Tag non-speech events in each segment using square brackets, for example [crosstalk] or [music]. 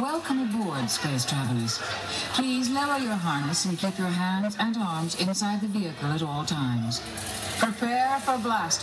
Welcome aboard, space travelers. Please lower your harness and keep your hands and arms inside the vehicle at all times. Prepare for blast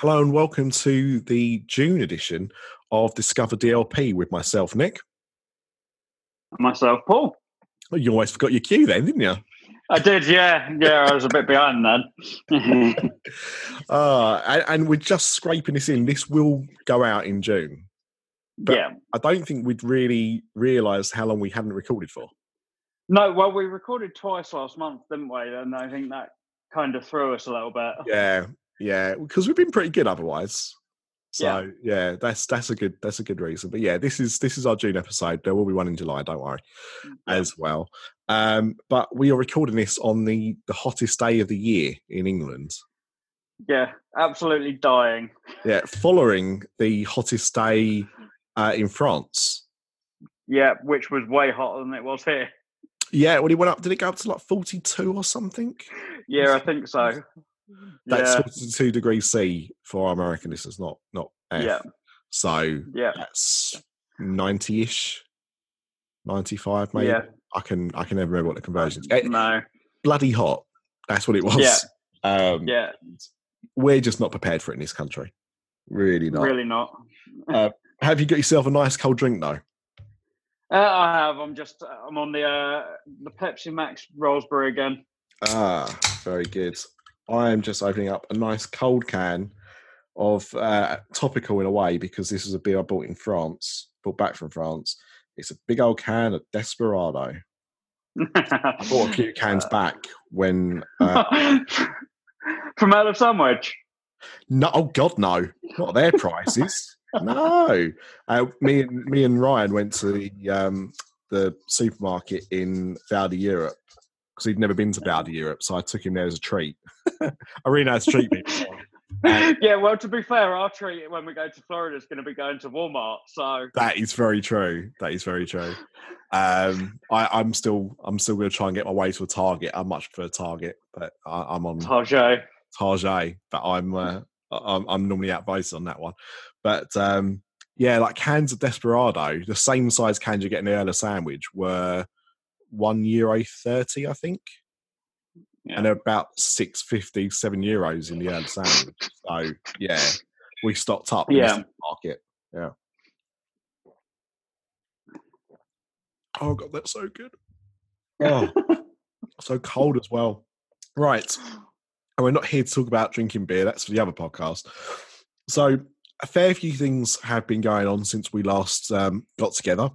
Hello and welcome to the June edition of Discover DLP with myself, Nick. And Myself, Paul. Oh, you always forgot your cue then, didn't you? I did, yeah. Yeah, I was a bit behind then. uh, [laughs] and, and, we're just scraping this in. This will go out in June. But yeah. I don't think we'd really realised how long we hadn't recorded for. No, well, we recorded twice last month, didn't we? And I think that kind of threw us a little bit. Yeah, yeah, because we've been pretty good otherwise. So yeah. yeah. that's that's a good that's a good reason. But yeah, this is this is our June episode. There will be one in July, don't worry, mm, yeah. as well. Um, but we are recording this on the the hottest day of the year in England. Yeah, absolutely dying. Yeah, following the hottest day uh, in France. Yeah, which was way hotter than it was here. Yeah, when it went up, did it go up to like forty two or something? Yeah, I think so. That's yeah. 42 degrees C for our American listeners, not not F. Yeah. So yeah. that's 90 ish, 95 maybe. Yeah. I can I can never remember what the conversion is. Eh, no. Bloody hot. That's what it was. Yeah. Um, yeah. We're just not prepared for it in this country. Really not. Really not. uh, have you got yourself a nice cold drink though? Uh, I have. I'm just. I'm on the uh, the Pepsi Max Raspberry again. Ah, very good. I am just opening up a nice cold can of uh, topical in a way because this is a beer I bought in France, bought back from France. It's a big old can of Desperado. I bought a few [laughs] cans back when [laughs] uh, from Earl of Sandwich. No, oh God, no, not their prices. no, uh, me and me and Ryan went to the um, the supermarket in Val d'Europe because he'd never been to Val d'Europe, so I took him there as a treat. [laughs] I really know how to treat [laughs] people. yeah, well, to be fair, our treat when we go to Florida is going to be going to Walmart. So that is very true. That is very true. Um, I, am still, I'm still going to try and get my way to a Target. I much prefer Target, but I, am on Target. Target, but I'm, uh, I'm, I'm normally outvoted on that one. But um, yeah, like cans of Desperado, the same size cans you get in the Earl sandwich, were one euro thirty, I think. Yeah. And about six fifty, seven euros in the early sandwich. so yeah, we stocked up yeah. in the market. Yeah. Oh god, that's so good. Oh, so cold as well. Right. And we're not here to talk about drinking beer. That's for the other podcast. So a fair few things have been going on since we last um, got together.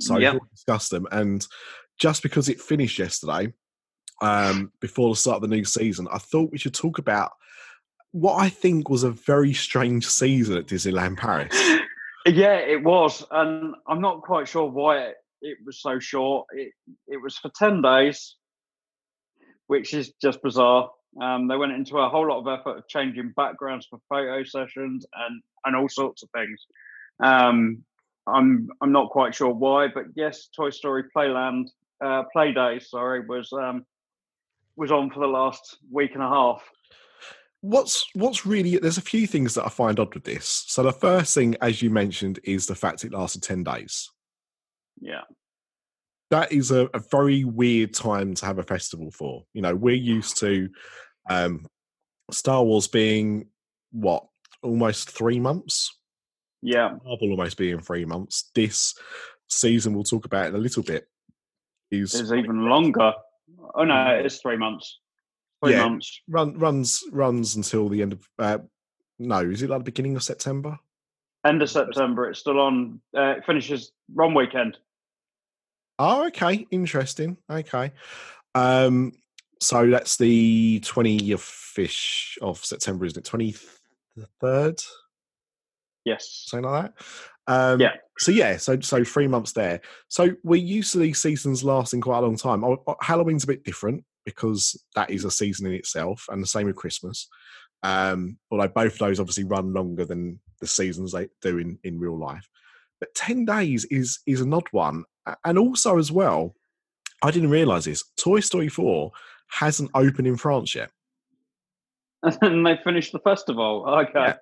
So yep. we'll discuss them. And just because it finished yesterday, um, before the start of the new season, I thought we should talk about what I think was a very strange season at Disneyland Paris. [laughs] Yeah, it was, and I'm not quite sure why it, was so short. It it was for ten days, which is just bizarre. Um, they went into a whole lot of effort of changing backgrounds for photo sessions and and all sorts of things. Um, I'm I'm not quite sure why, but yes, Toy Story Playland uh, Play Days, sorry, was um, was on for the last week and a half. What's what's really there's a few things that I find odd with this. So the first thing, as you mentioned, is the fact it lasted ten days. Yeah. That is a, a very weird time to have a festival for. You know, we're used to um, Star Wars being what almost three months. Yeah, Marvel almost being three months. This season, we'll talk about in a little bit, is is even longer. Oh no, it's three months. Three yeah, months. Run, runs runs until the end of. Uh, no, is it like the beginning of September? End of September. It's still on. Uh, it finishes run weekend. Oh, okay. Interesting. Okay. Um, so that's the twentieth fish of September, isn't it? Twenty third. Yes. Something like that. Um, Yeah. So yeah, so so three months there. So we're used to these seasons lasting quite a long time. Oh, oh, Halloween's a bit different because that is a season in itself, and the same with Christmas. Um, although both of those obviously run longer than the seasons they do in, in real life. But ten days is is an odd one, and also as well, I didn't realise this. Toy Story Four hasn't opened in France yet. [laughs] And they finished the festival. Okay.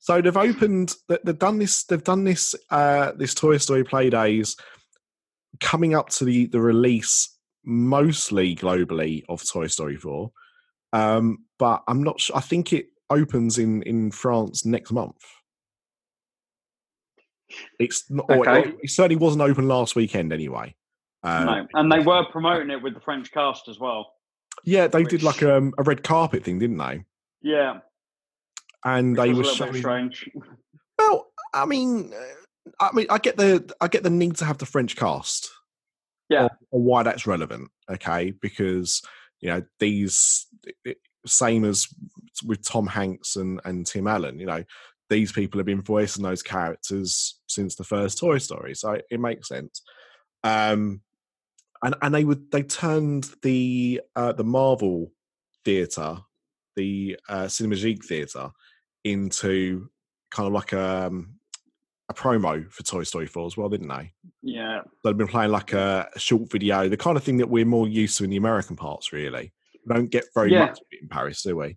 So they've opened. they- They've done this. They've done this. Uh, this Toy Story Play Days, coming up to the the release mostly globally of Toy Story Four. Um, but I'm not sure. I think it opens in in France next month. It's not. Okay. it, it certainly wasn't open last weekend anyway. Um, no. And they were promoting it with the French cast as well. Yeah, they did like um, a red carpet thing, didn't they? Yeah. And Which they were a little bit showing. strange. Well, I mean, uh, I mean, I get the I get the need to have the French cast. Yeah. Or, or why that's relevant, okay? Because you know these same as with Tom Hanks and and Tim Allen. You know, these people have been voicing those characters since the first Toy Story, so it makes sense. Um, and and they would they turned the uh, the Marvel theater, the uh, Cinemagique theater, into kind of like a, um, a promo for Toy Story 4 as well, didn't they? Yeah. They've been playing like a, short video, the kind of thing that we're more used to in the American parts, really. We don't get very Yeah. much of it in Paris, do we?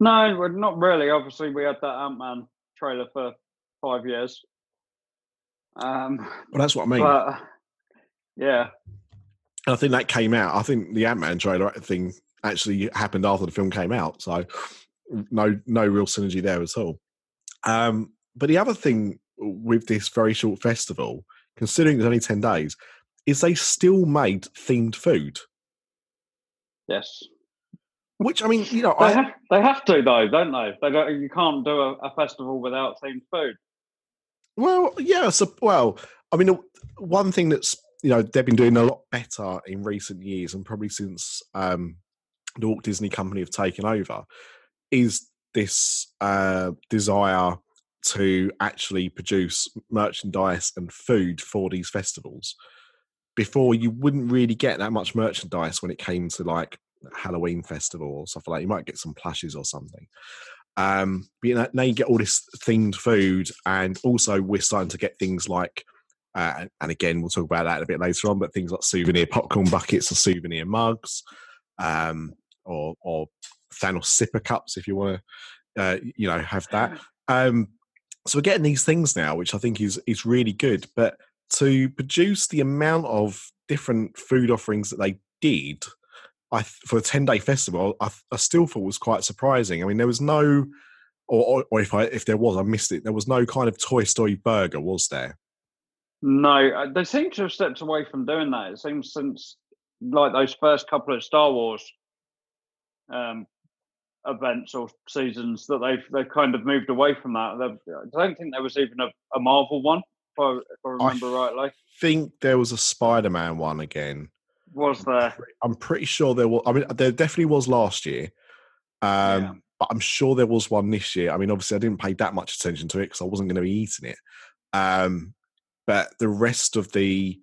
No, well, not really. Obviously, we had that Ant Man trailer for five years. Um, Well, that's what I mean. but yeah, And I think that came out. I think the Ant Man trailer thing actually happened after the film came out, so no no real synergy there at all. Um, but the other thing with this very short festival, considering it's only ten days, is they still made themed food. yes, Which I mean, you know, they I, have they have to though, don't they? They don't. You can't do a, a festival without themed food. Well, yeah. So, well, I mean, one thing that's you know they've been doing a lot better in recent years, and probably since um, the Walt Disney Company have taken over, is this uh, desire to actually produce merchandise and food for these festivals. Before, you wouldn't really get that much merchandise when it came to like Halloween festival or stuff like that. You might get some plushes or something. Um, but you know, now you get all this themed food, and also we're starting to get things like, uh, and again we'll talk about that a bit later on, but things like souvenir popcorn buckets or souvenir mugs, um, or or Thanos sipper cups if you want to, uh, you know, have that. Um, so we're getting these things now, which I think is is really good. But to produce the amount of different food offerings that they did, I for a ten day festival, I, I still thought was quite surprising. I mean, there was no, or, or, or if I if there was, I missed it. There was no kind of Toy Story burger, was there? No, uh, they seem to have stepped away from doing that. It seems since like those first couple of Star Wars um, events or seasons that they've they've kind of moved away from that. They've, I don't think there was even a, a Marvel one, if I, if I remember rightly. think there was a Spider Man one again. Was there? I'm pretty sure there was. I mean, there definitely was last year. Um, Yeah. But I'm sure there was one this year. I mean, obviously, I didn't pay that much attention to it because I wasn't going to be eating it. Um, but the rest of the,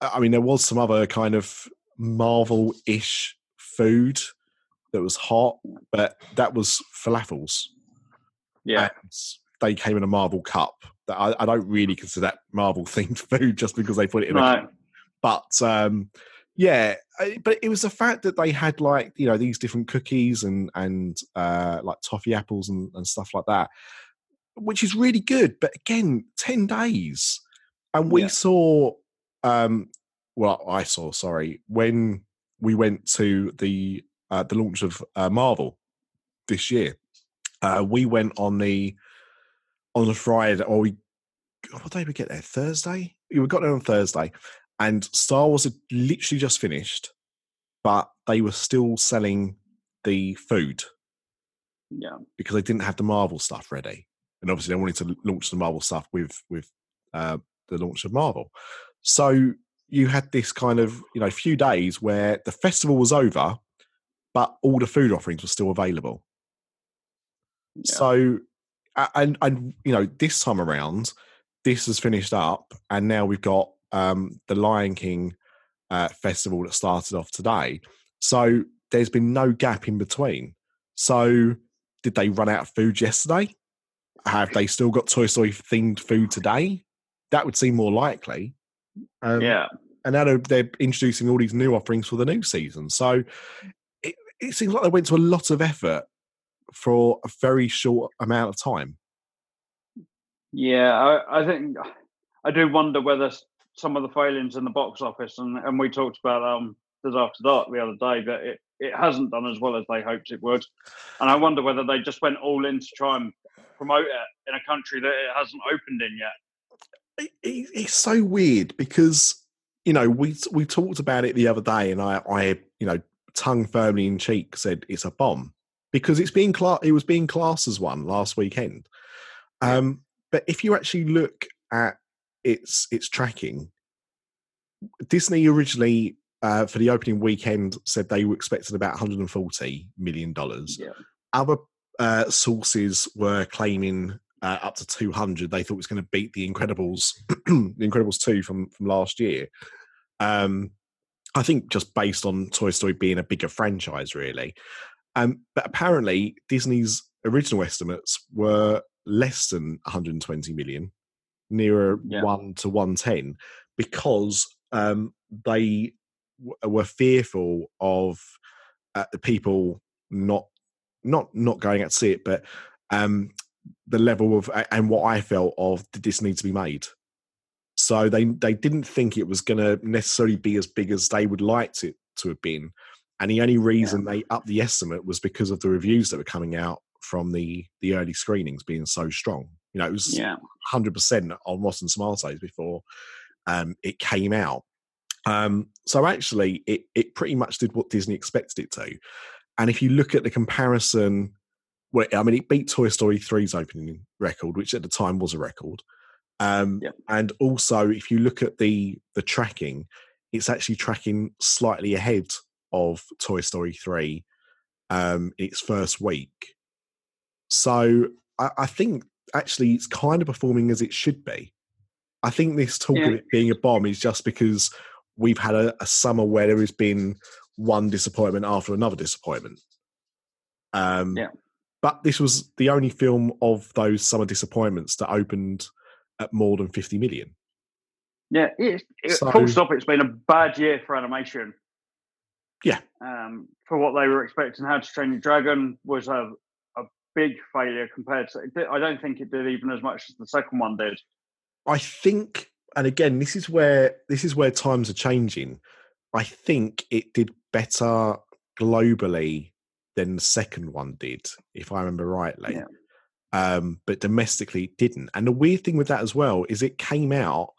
I mean, there was some other kind of Marvel ish food that was hot, but that was falafels. Yeah. And they came in a Marvel cup. That I, I don't really consider that Marvel [laughs] themed food just because they put it in a cup. But um, yeah, but it was the fact that they had like you know these different cookies and and uh, like toffee apples and, and stuff like that, which is really good. But again, ten days, and we Yeah. saw, um, well, I saw. Sorry, when we went to the uh, the launch of uh, Marvel this year, uh, we went on the on the Friday, or we what day did we get there? Thursday. We got there on Thursday, and Star Wars had literally just finished, but they were still selling the food Yeah. because they didn't have the Marvel stuff ready, and obviously they wanted to launch the Marvel stuff with with uh, the launch of Marvel. So you had this kind of you know few days where the festival was over, but all the food offerings were still available. Yeah. So, and and you know this time around, this has finished up, and now we've got um, the Lion King uh, festival that started off today. So there's been no gap in between. So did they run out of food yesterday? Have they still got Toy Story themed food today? That would seem more likely. Um, yeah. And now they're, they're, introducing all these new offerings for the new season. So it, seems like they went to a lot of effort for a very short amount of time. Yeah, I, I think I do wonder whether some of the failings in the box office, and, and we talked about um, Dis After Dark the other day, that it, it hasn't done as well as they hoped it would. And I wonder whether they just went all in to try and promote it in a country that it hasn't opened in yet. It, it's so weird because you know we we talked about it the other day, and I I you know tongue firmly in cheek said it's a bomb because it's being cla- it was being classed as one last weekend. Um, but if you actually look at its its tracking, Disney originally uh, for the opening weekend said they were expecting about 140 million dollars. Yeah. Other uh, sources were claiming uh, up to 200. They thought it was going to beat the Incredibles, [clears throat] the Incredibles 2 from from last year. Um, I think just based on Toy Story being a bigger franchise, really. Um, but apparently, Disney's original estimates were less than 120 million, nearer yeah. one to 110, because um, they w- were fearful of uh, the people not not not going out to see it, but um, the level of and what I felt of did this need to be made. So they they didn't think it was going to necessarily be as big as they would like it to have been, and the only reason yeah. they upped the estimate was because of the reviews that were coming out from the the early screenings being so strong. You know, it was hundred percent on Rotten Tomatoes before um, it came out. Um, so actually, it it pretty much did what Disney expected it to. And if you look at the comparison, well, I mean, it beat Toy Story 3's opening record, which at the time was a record. Um. And also, if you look at the the tracking, it's actually tracking slightly ahead of Toy Story 3 um, its first week. So I, I, think actually it's kind of performing as it should be. I think this talk yeah. of it being a bomb is just because we've had a, a, summer where there has been one disappointment after another disappointment. Um, yeah. But this was the only film of those summer disappointments that opened at more than 50 million. Yeah, it's, it, so, full stop. It's been a bad year for animation. Yeah. Um, for what they were expecting, How to Train Your Dragon was a, a big failure compared to. I don't think it did even as much as the second one did. I think, and again, this is where this is where times are changing. I think it did better globally than the second one did, if I remember rightly. Yeah. Um, but domestically, it didn't. And the weird thing with that as well is it came out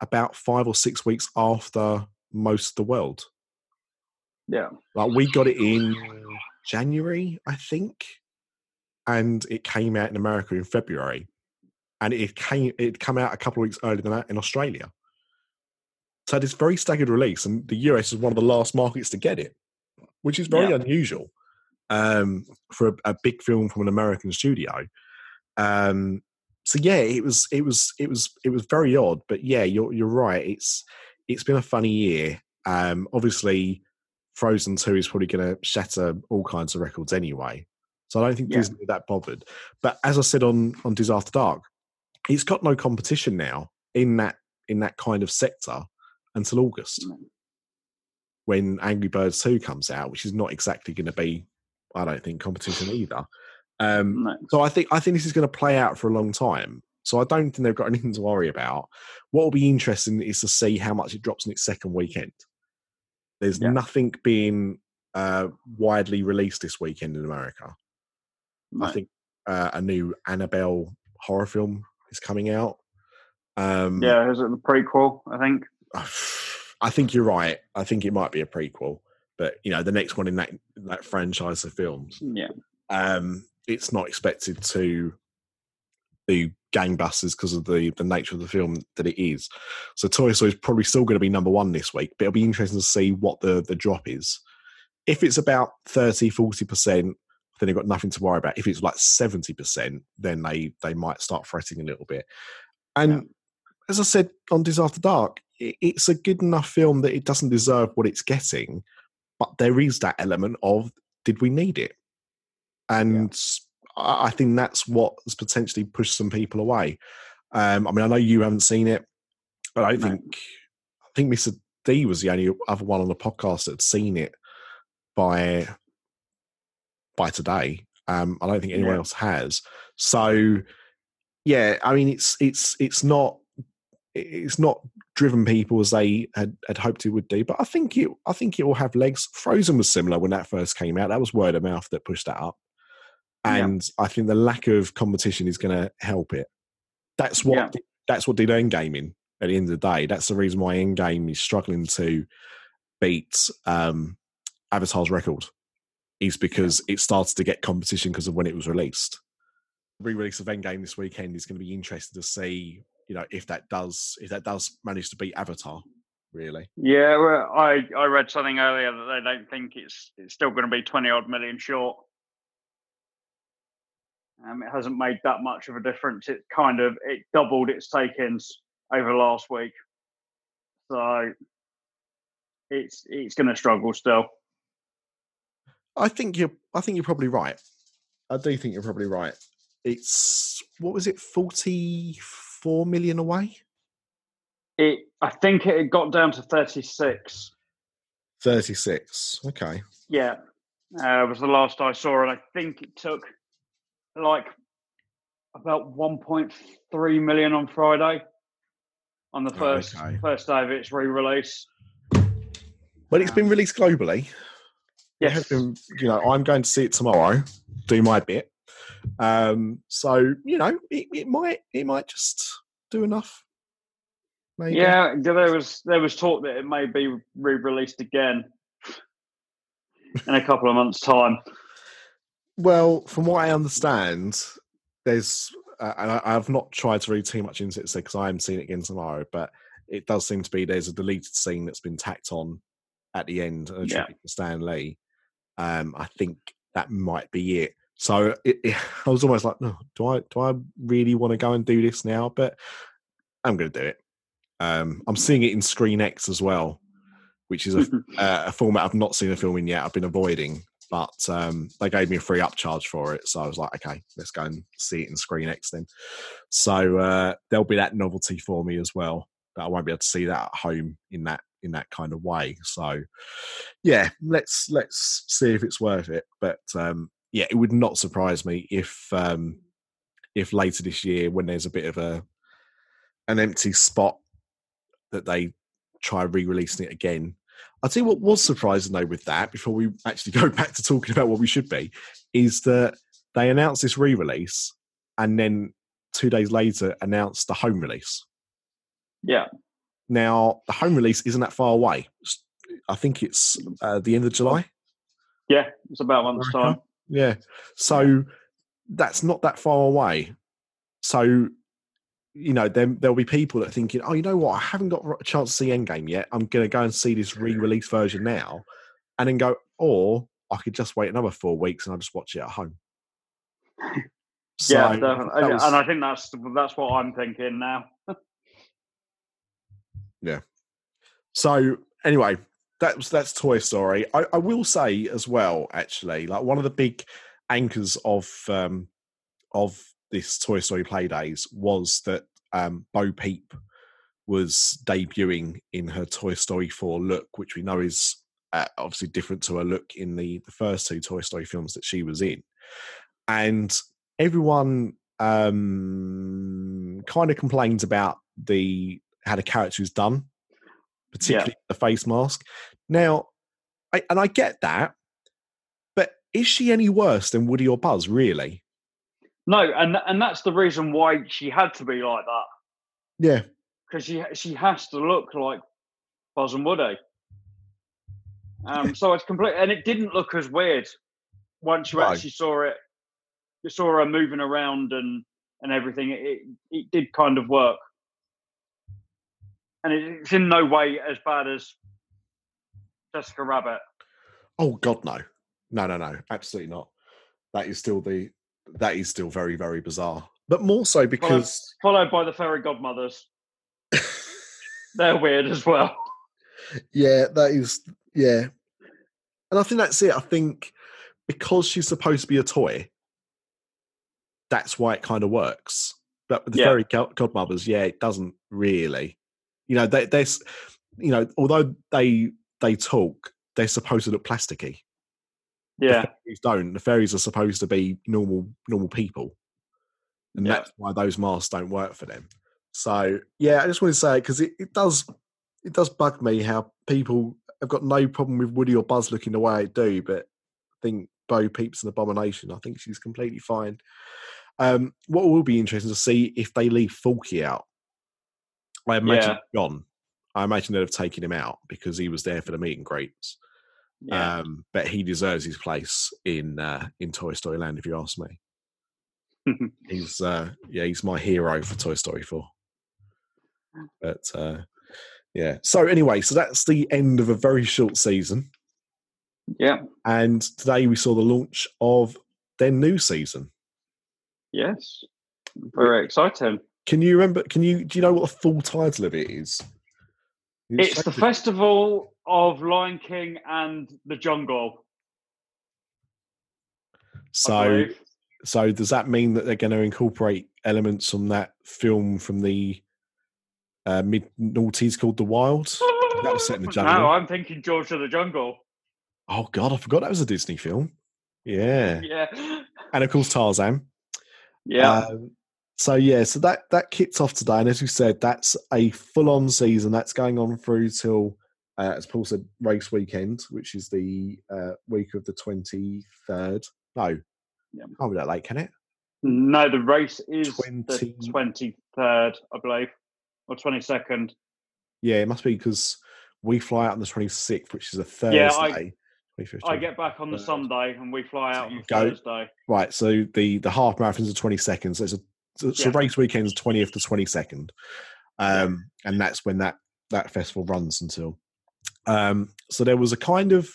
about five or six weeks after most of the world. Yeah. Like we got it in January, I think, and it came out in America in February, and it came it come out a couple of weeks earlier than that in Australia. So this very staggered release, and the US is one of the last markets to get it, which is very yeah. unusual um, for a, a, big film from an American studio. Um, so yeah, it was it was it was it was very odd, but yeah, you're you're right. It's it's been a funny year. Um, obviously, Frozen 2 is probably going to shatter all kinds of records anyway. So I don't think yeah. Disney that bothered. But as I said on on Dis After Dark, it's got no competition now in that in that kind of sector until August, when Angry Birds 2 comes out, which is not exactly going to be, I don't think, competition either. Um, no. So I think I think this is going to play out for a long time. So I don't think they've got anything to worry about. What will be interesting is to see how much it drops in its second weekend. There's yeah. nothing being uh, widely released this weekend in America. I think uh, a new Annabelle horror film is coming out. Um, yeah, is it the prequel? I think. [sighs] I think you're right. I think it might be a prequel, but you know, the next one in that that franchise of films. Yeah. Um, it's not expected to do gangbusters because of the the nature of the film that it is. So Toy Story is probably still going to be number one this week, but it'll be interesting to see what the the drop is. If it's about 30, 40 percent, then they've got nothing to worry about. If it's like seventy percent, then they they might start fretting a little bit. And yeah. as I said on Dis After Dark, it, it's a good enough film that it doesn't deserve what it's getting, but there is that element of did we need it? And yeah. I think that's what has potentially pushed some people away. Um, I mean, I know you haven't seen it, but I no. think I think Mr. D was the only other one on the podcast that had seen it by by today. Um, I don't think anyone yeah. else has. So, yeah, I mean, it's it's it's not it's not driven people as they had, had hoped it would do, but I think it I think it will have legs. Frozen was similar when that first came out. That was word of mouth that pushed that up, and yeah. I think the lack of competition is going to help it. That's what yeah. that's what did Endgame at the end of the day. That's the reason why Endgame is struggling to beat um, Avatar's record, is because it started to get competition because of when it was released. Re-release of Endgame this weekend is going to be interesting to see, you know, if that does if that does manage to beat Avatar. Really? Yeah, well, I I read something earlier that they don't think it's it's still going to be twenty odd million short. Um, it hasn't made that much of a difference. It kind of it doubled its take-ins over last week. So it's it's going to struggle still. I think you're. I think you're probably right. I do think you're probably right. It's what was it? Forty four million away. It. I think it got down to thirty six. Thirty six. Okay. Yeah, uh, was the last I saw, and I think it took like about one point three million on Friday on the first okay. first day of its re-release. But it's been released globally. Yes. It has been, you know, I'm going to see it tomorrow, do my bit. Um, so you know, it, it might it might just do enough. Maybe. Yeah, there was there was talk that it may be re-released again in a couple of months' time. Well, from what I understand, there's uh, and I, have not tried to read too much into it because I haven't seen it again tomorrow, but it does seem to be there's a deleted scene that's been tacked on at the end, a yeah. to Stan Lee. Um, I think that might be it. So it, it, [laughs] I was almost like, no, do I do I really want to go and do this now? But I'm going to do it. Um, I'm seeing it in Screen X as well, which is a, [laughs] uh, a format I've not seen a film in yet. I've been avoiding but um, they gave me a free upcharge for it. So I was like, okay, let's go and see it in Screen X then. So uh, there'll be that novelty for me as well. But I won't be able to see that at home in that in that kind of way. So yeah, let's let's see if it's worth it. But um, yeah, it would not surprise me if um, if later this year, when there's a bit of a an empty spot, that they try re-releasing it again I'll tell you what was surprising though with that, before we actually [laughs] go back to talking about what we should be, is that they announced this re-release and then two days later announced the home release. Yeah. Now the home release isn't that far away. I think it's uh, the end of July. Yeah, it's about month's time. Yeah, so that's not that far away. So you know, then there'll be people that are thinking, oh, you know what, I haven't got a chance to see Endgame yet. I'm going to go and see this re-release version now, and then go, or I could just wait another four weeks and I'll just watch it at home. [laughs] So yeah, definitely. Was, and I think that's that's what I'm thinking now. [laughs] yeah. So anyway, that's that's Toy Story. I, I, will say as well, actually, like one of the big anchors of um, of this Toy Story Playdays was that um, Bo Peep was debuting in her Toy Story 4 look, which we know is uh, obviously different to her look in the, the first two Toy Story films that she was in. And everyone um, kind of complains about the how the character is done, particularly yeah. the face mask. Now, I, and I get that, but is she any worse than Woody or Buzz, really? No, and and that's the reason why she had to be like that. Yeah, because she she has to look like Buzz and Woody. Um, so it's complete, and it didn't look as weird once you actually saw it. You saw her moving around and and everything. It, it did kind of work, and it's in no way as bad as Jessica Rabbit. Oh God, no, no, no, no, absolutely not. that is still the that is still very very bizarre. But more so because followed, followed by the fairy godmothers. They're weird as well. Yeah, that is yeah, and I think that's it. I think because she's supposed to be a toy, that's why it kind of works. But with the yeah. fairy godmothers, yeah, it doesn't really. You know, they, they're you know, although they they talk, they're supposed to look plasticky. Yeah, the fairies don't. The fairies are supposed to be normal normal people, and yeah. that's why those masks don't work for them. So yeah, I just want to say because it, it does it does bug me how people have got no problem with Woody or Buzz looking the way they do, but I think Bo Peep's an abomination. I think she's completely fine. Um, what will be interesting to see if they leave Forky out. I imagine yeah. gone. I imagine they'd have taken him out because he was there for the meet and greets. Yeah. Um, but he deserves his place in uh, in Toy Story Land, if you ask me. [laughs] he's uh, yeah, he's my hero for Toy Story Four. But uh, yeah, so anyway, so that's the end of a very short season. Yeah, and today we saw the launch of their new season. Yes, very exciting. Can you remember? Can you do you know what the full title of it is? It's the Festival of Lion King and the Jungle. So, so does that mean that they're going to incorporate elements from that film from the uh, mid noughties called The Wild? that was set in the [laughs] jungle. No, I'm thinking George of the Jungle. Oh God, I forgot that was a Disney film. Yeah, yeah, and of course Tarzan. Yeah. Um, so yeah, so that that kicks off today, and as you said, that's a full-on season that's going on through till, uh, as Paul said, race weekend, which is the uh, week of the twenty-third. No, yeah. can't be that late, can it? No, the race is 20... the twenty-third, I believe, or twenty-second. Yeah, it must be because we fly out on the twenty-sixth, which is a Thursday. Yeah, I, I get back on the Sunday and we fly out on the go. Thursday. Right, so the the half marathons are twenty seconds. So it's a so, yeah. race weekend's twentieth to twenty second, um, and that's when that that festival runs until. Um, so there was a kind of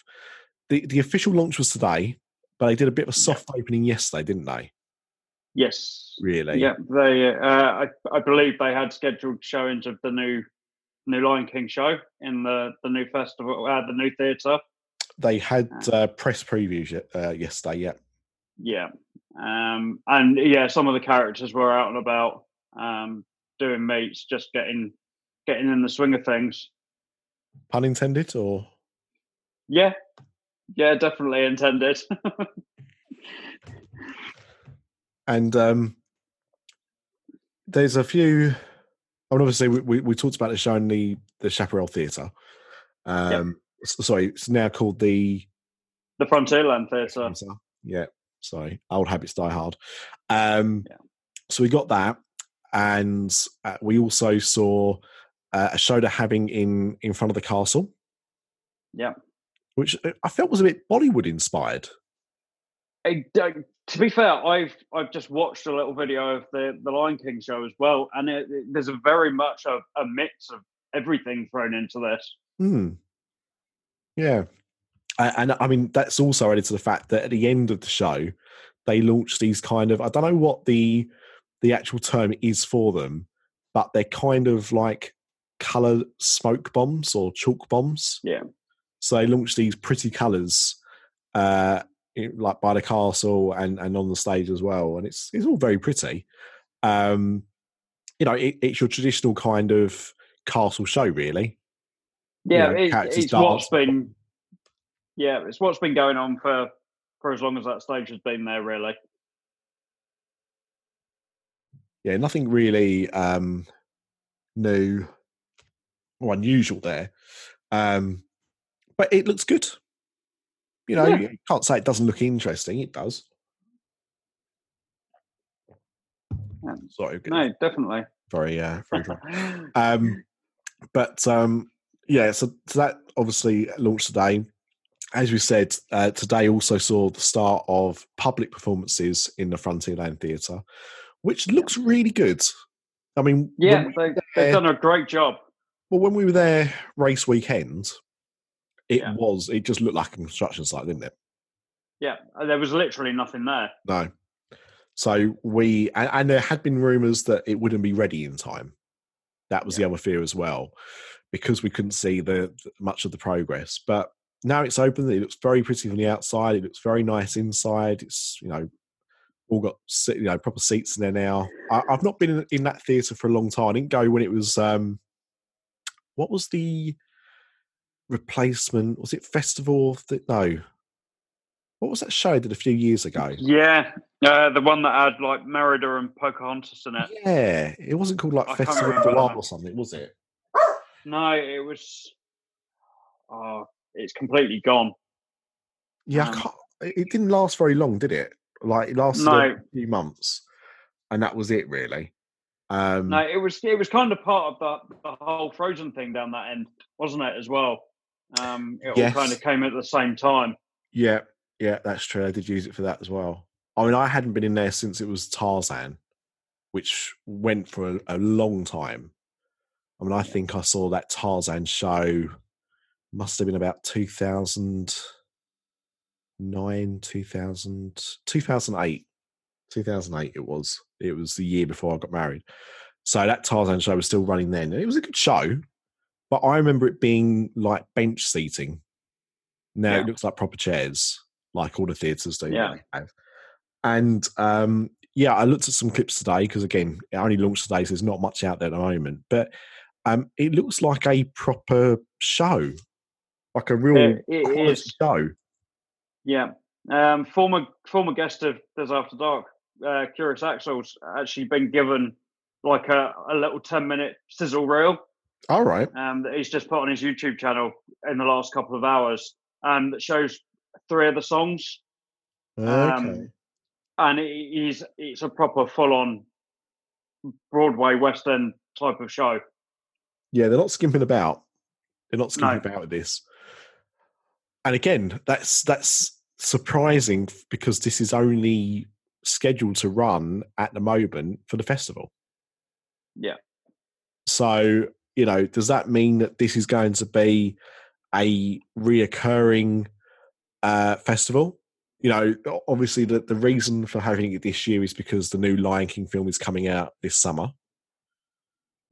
the the official launch was today, but they did a bit of a soft yeah. opening yesterday, didn't they? Yes. Really? Yeah. They, uh, I, I believe they had scheduled showings of the new new Lion King show in the the new festival, uh, the new theatre. They had uh, press previews uh, yesterday. Yeah. Yeah, um, and yeah, some of the characters were out and about um, doing meets, just getting getting in the swing of things. Pun intended, or yeah, yeah, definitely intended. [laughs] and um, there's a few. I mean, obviously, we, we, we, talked about the show in the the Chaparral Theatre. Um, yep. Sorry, it's now called the the Frontierland Theatre. Yeah, Sorry, old habits die hard. Um, yeah. So we got that, and uh, we also saw uh, a show they're having in in front of the castle. Yeah, which uh, I felt was a bit Bollywood inspired. I, to be fair, I've I've just watched a little video of the the Lion King show as well, and it, it, there's a very much a, a, mix of everything thrown into this. Hmm. Yeah, and I mean that's also added to the fact that at the end of the show, they launch these kind of I don't know what the the actual term is for them, but they're kind of like color smoke bombs or chalk bombs. Yeah. So they launched these pretty colors, uh, like by the castle and and on the stage as well, and it's it's all very pretty. Um, you know, it, it's your traditional kind of castle show, really. Yeah, you know, it, it's what's been yeah, it's what's been going on for for as long as that stage has been there, really. Yeah, nothing really um, new or unusual there, um, but it looks good. You know, yeah. you can't say it doesn't look interesting. It does. Yeah. Sorry, no, definitely. Very, uh, very dry. [laughs] um, but um, yeah, so, so that obviously launched today as we said, uh, today also saw the start of public performances in the Frontierland Theatre, which looks really good. I mean, yeah, they, have done a great job. Well, when we were there race weekend, it yeah. was it just looked like a construction site, didn't it? Yeah, there was literally nothing there. No. So we and, and there had been rumours that it wouldn't be ready in time. That was yeah. the other fear as well, because we couldn't see the, the much of the progress. But now it's open. It looks very pretty from the outside. It looks very nice inside. It's you know all got you know proper seats in there now. I, have not been in, in that theatre for a long time. I didn't go when it was um, what was the replacement? Was it Festival of the no? What was that show I did a few years ago? Yeah, uh, the one that had like Merida and Pocahontas in it. Yeah, it wasn't called like I Festival of the Wild or something, was it? No, it was. Oh, it's completely gone. Yeah, um, it didn't last very long, did it? Like it lasted no. a few months, and that was it, really. Um, no, it was it was kind of part of the, the whole Frozen thing down that end, wasn't it? As well, um, it yes. all kind of came at the same time. Yeah, yeah, that's true. I did use it for that as well. I mean, I hadn't been in there since it was Tarzan, which went for a, a long time. I mean, I think I saw that Tarzan show must have been about 2009, 2000, 2008. 2008 it was. It was the year before I got married. So that Tarzan show was still running then. And it was a good show, but I remember it being like bench seating. Now yeah. it looks like proper chairs like all the theatres do. Yeah. And um, yeah, I looked at some clips today because again, it only launched today, so there's not much out there at the moment. But um, it looks like a proper show, like a real it, it is. show. Yeah. Um, former former guest of Dis After Dark, uh, Curious Axel's actually been given like a, a little 10 minute sizzle reel. All right. Um, that he's just put on his YouTube channel in the last couple of hours and that shows three of the songs. Okay. Um, and it is it's a proper full on Broadway West End type of show. Yeah, they're not skimping about. They're not skimping no. about with this. And again, that's that's surprising because this is only scheduled to run at the moment for the festival. Yeah. So, you know, does that mean that this is going to be a reoccurring uh, festival. You know, obviously the, the reason for having it this year is because the new Lion King film is coming out this summer,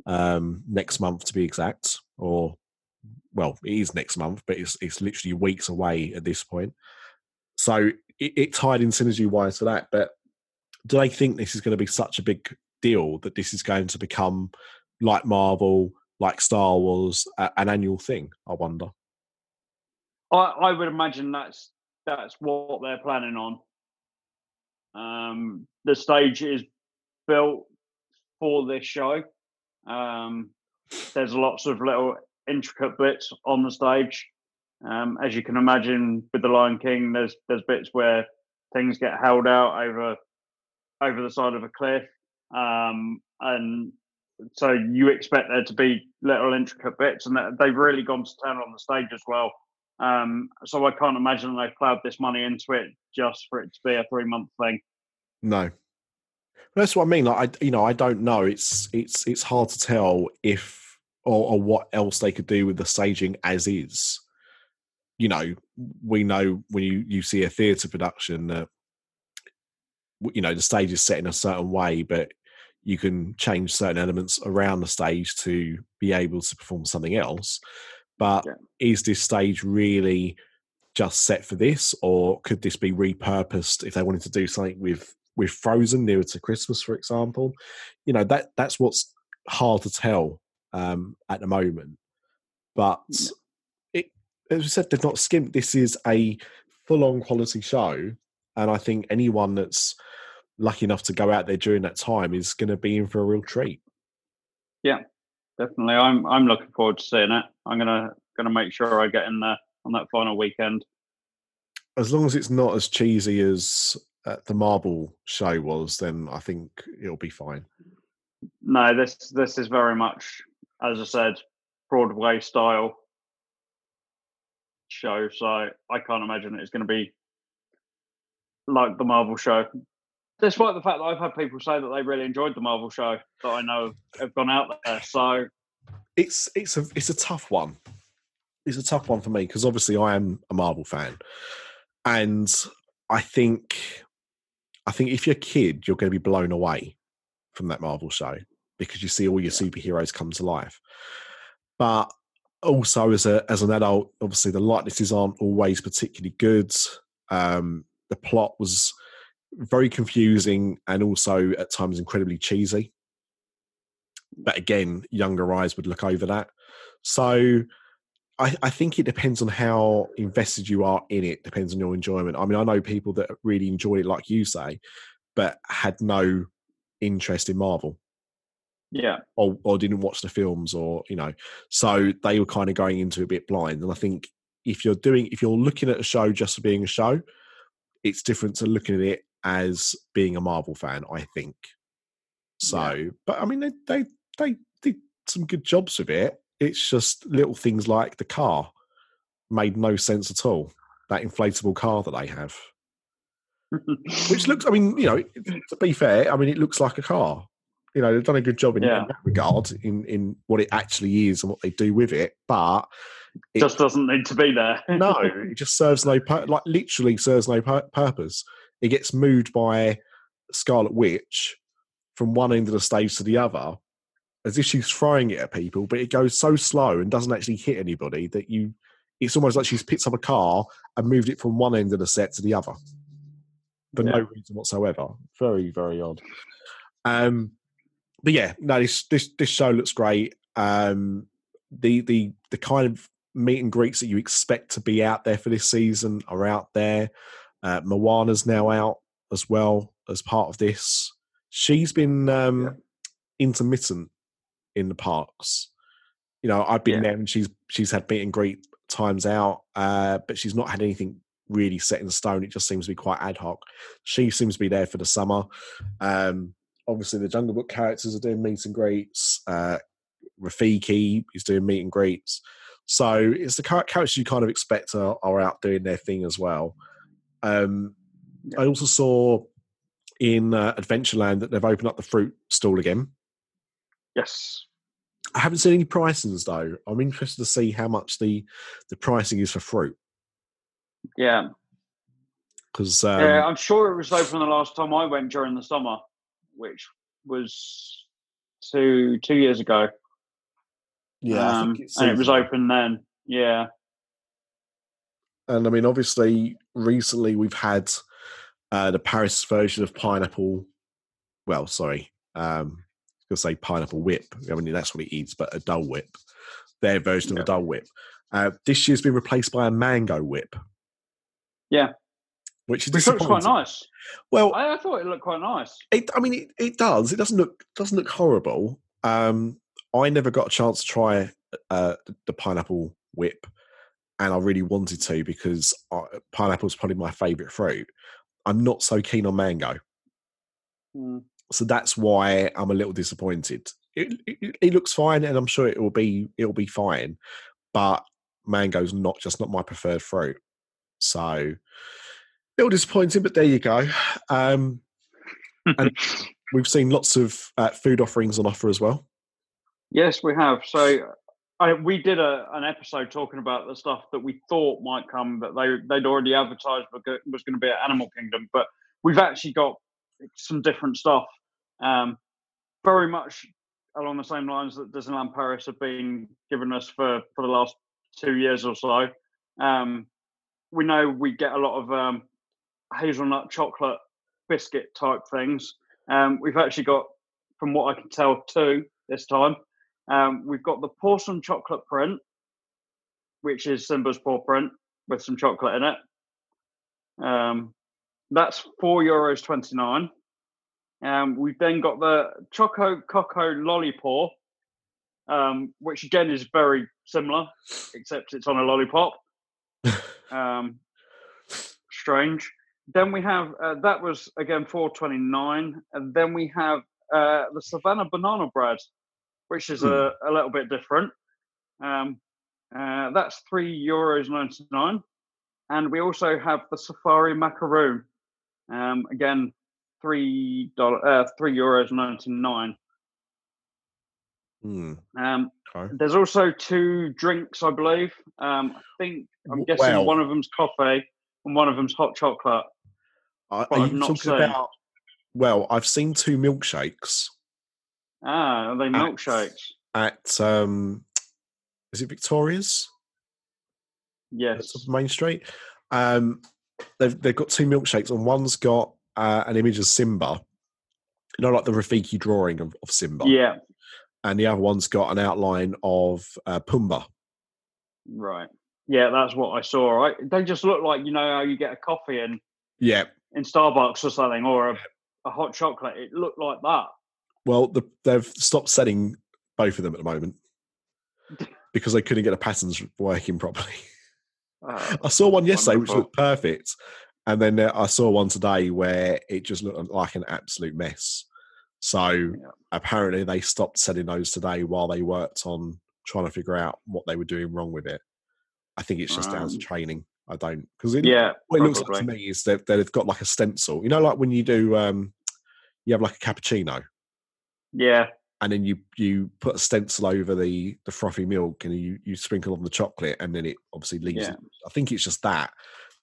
um, next month to be exact, or well, it is next month, but it's it's literally weeks away at this point. So it, it tied in synergy wise to that. But do they think this is going to be such a big deal that this is going to become like Marvel, like Star Wars, an annual thing? I wonder. I, I would imagine that's that's what they're planning on. Um, the stage is built for this show. Um, there's lots of little intricate bits on the stage. Um, as you can imagine, with the Lion King, there's there's bits where things get held out over over the side of a cliff, um, and so you expect there to be little intricate bits, and they've really gone to town on the stage as well. Um, so I can't imagine they've plowed this money into it just for it to be a three month thing. No, that's what I mean. Like I, you know, I don't know. It's it's it's hard to tell if or, or what else they could do with the staging as is. You know, we know when you you see a theatre production that you know the stage is set in a certain way, but you can change certain elements around the stage to be able to perform something else. But yeah. is this stage really just set for this, or could this be repurposed if they wanted to do something with with Frozen nearer to Christmas, for example? You know that that's what's hard to tell um, at the moment. But it, as we said, they've not skimped. This is a full-on quality show, and I think anyone that's lucky enough to go out there during that time is going to be in for a real treat. Yeah, definitely. I'm I'm looking forward to seeing it. I'm gonna gonna make sure I get in there on that final weekend. As long as it's not as cheesy as uh, the Marvel show was, then I think it'll be fine. No, this this is very much, as I said, Broadway style show. So I can't imagine it's going to be like the Marvel show despite the fact that I've had people say that they really enjoyed the Marvel show that I know have gone out there. So it's it's a it's a tough one. It's a tough one for me because obviously I am a Marvel fan, and I think, I think if you're a kid, you're going to be blown away from that Marvel show because you see all your superheroes come to life. But also, as a as an adult, obviously the likenesses aren't always particularly good. Um, the plot was very confusing and also at times incredibly cheesy. But again, younger eyes would look over that. So I, I, think it depends on how invested you are in it, depends on your enjoyment. I mean, I know people that really enjoyed it, like you say, but had no interest in Marvel. Yeah. Or, or didn't watch the films, or, you know, so they were kind of going into a bit blind. And I think if you're doing, if you're looking at a show just for being a show, it's different to looking at it as being a Marvel fan, I think. So, yeah. but I mean, they, they, they did some good jobs with it. It's just little things like the car made no sense at all. That inflatable car that they have. Which looks, I mean, you know, to be fair, I mean, it looks like a car. You know, they've done a good job in, yeah. in that regard, in, in what it actually is and what they do with it. But it just doesn't need to be there. no, [laughs] it just serves no, like, literally serves no purpose. It gets moved by Scarlet Witch from one end of the stage to the other, as if she's throwing it at people, but it goes so slow and doesn't actually hit anybody that you. It's almost like she's picked up a car and moved it from one end of the set to the other for yeah. no reason whatsoever. Very, very odd. Um, but yeah, no, this this this show looks great. Um, the the the kind of meet and greets that you expect to be out there for this season are out there. Uh, Moana's now out as well as part of this. She's been um, yeah. intermittent in the parks. You know, I've been yeah. there and she's she's had meet and greet times out, uh, but she's not had anything really set in stone. It just seems to be quite ad hoc. She seems to be there for the summer. Um, obviously, the Jungle Book characters are doing meet and greets. Uh, Rafiki is doing meet and greets. So it's the characters you kind of expect are, are out doing their thing as well. Um, I also saw in uh, Adventureland that they've opened up the fruit stall again. Yes. I haven't seen any prices though. I'm interested to see how much the the pricing is for fruit. Yeah. Because um, yeah, I'm sure it was open the last time I went during the summer, which was two two years ago. Yeah, um, and it was open then. Yeah. And I mean, obviously, recently we've had uh, the Paris version of pineapple. Well, sorry, um, I was going to say pineapple whip. I mean, that's what he eats, but a Dole Whip. Their version yeah. of a Dole Whip. Uh, this year's been replaced by a mango whip. Yeah. Which is Which looks quite nice. Well, I, I, thought it looked quite nice. It, I mean, it, it does. It doesn't look doesn't look horrible. Um, I never got a chance to try uh, the pineapple whip, and I really wanted to because pineapple is probably my favourite fruit. I'm not so keen on mango, mm. so that's why I'm a little disappointed. It, it, it, looks fine, and I'm sure it will be it will be fine, but mango's not just not my preferred fruit. So, a little disappointing, but there you go. Um, and [laughs] we've seen lots of uh, food offerings on offer as well. Yes, we have. So I, we did a, an episode talking about the stuff that we thought might come that they they'd already advertised was going to be at Animal Kingdom, but we've actually got some different stuff. Um, very much along the same lines that Disneyland Paris have been giving us for for the last two years or so. Um, we know we get a lot of um, hazelnut chocolate biscuit type things. Um, we've actually got, from what I can tell, two this time. Um, we've got the porcelain chocolate print, which is Simba's paw print with some chocolate in it. Um, that's four euros twenty nine. Um, we've then got the Choco Coco Lollipop, um, which again is very similar, except it's on a lollipop. [laughs] Um, strange. Then we have uh, that was again four twenty nine, and then we have uh, the Savannah banana bread, which is a, hmm. a little bit different. Um, uh, that's three euros ninety nine, and we also have the Safari macaroon. Um, again, three dollar uh, three euros ninety nine. Mm. Um, okay. There's also two drinks, I believe. Um, I think I'm guessing one of them's coffee and one of them's hot chocolate. are I've you not talking seen. about? Well, I've seen two milkshakes Ah, are they milkshakes? at um, is it Victoria's? at Yes. Main Street. Um, they've they've got two milkshakes, and one's got uh, an image of Simba, you know, like the Rafiki drawing of, of Simba, Yeah. and the other one's got an outline of uh, Pumbaa. Right. Yeah, that's what I saw. Right. They just look like you know how you get a coffee in Yeah. in Starbucks or something, or a, a hot chocolate. It looked like that. Well, the, they've stopped selling both of them at the moment [laughs] because they couldn't get the patterns working properly. Uh, I saw one yesterday which looked perfect, and then uh, I saw one today where it just looked like an absolute mess. So apparently they stopped selling those today while they worked on trying to figure out what they were doing wrong with it. I think it's just down to Um, training. I don't because it, yeah. what it looks like to me is that, that they've got like a stencil. You know, like when you do, um, you have like a cappuccino, Yeah. and then you you put a stencil over the the frothy milk, and you you sprinkle on the chocolate, and then it obviously leaves. Yeah. it. I think it's just that,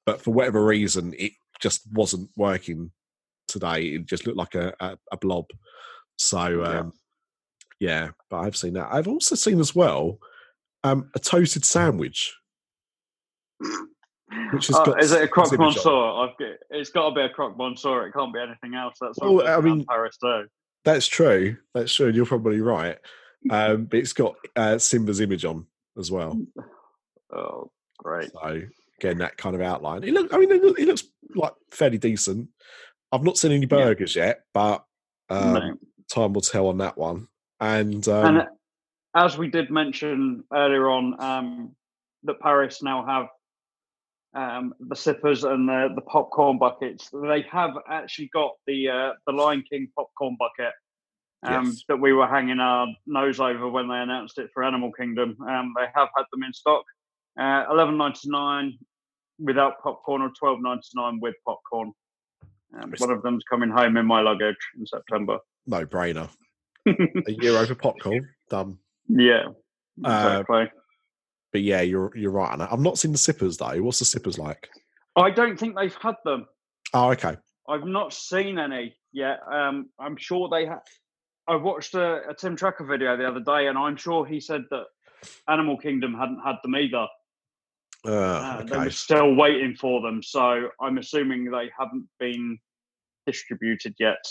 but for whatever reason, it just wasn't working today. It just looked like a a, a blob. So Yeah. um, yeah, but I've seen that. I've also seen as well um, a toasted sandwich. Which has Uh, got is it a croque monsieur? I've got, it's got to be a croque monsieur. It can't be anything else. That's Well, I mean- Paris too. That's true. That's true. and You're probably right. [laughs] Um, but it's got uh, Simba's image on as well. Oh, great. So again, that kind of outline. It look. I mean, it, look, it looks like fairly decent. I've not seen any burgers yet, but um, No. time will tell on that one. And, um, and as we did mention earlier on, um, that Paris now have um, the sippers and the, the popcorn buckets. They have actually got the uh, the Lion King popcorn bucket um, Yes. that we were hanging our nose over when they announced it for Animal Kingdom. Um, they have had them in stock. Uh, Eleven ninety nine without popcorn or twelve ninety nine with popcorn. Um, one of them's coming home in my luggage in September. no brainer. [laughs] a euro for popcorn, done. yeah, Uh, exactly. But yeah, you're you're right. on that. I've not seen the sippers though. What's the sippers like? I don't think they've had them. Oh, okay. I've not seen any yet. Um, I'm sure they have. I watched a, a Tim Tracker video the other day, and I'm sure he said that Animal Kingdom hadn't had them either. Uh, Uh, They okay. were still waiting for them, so I'm assuming they haven't been distributed yet.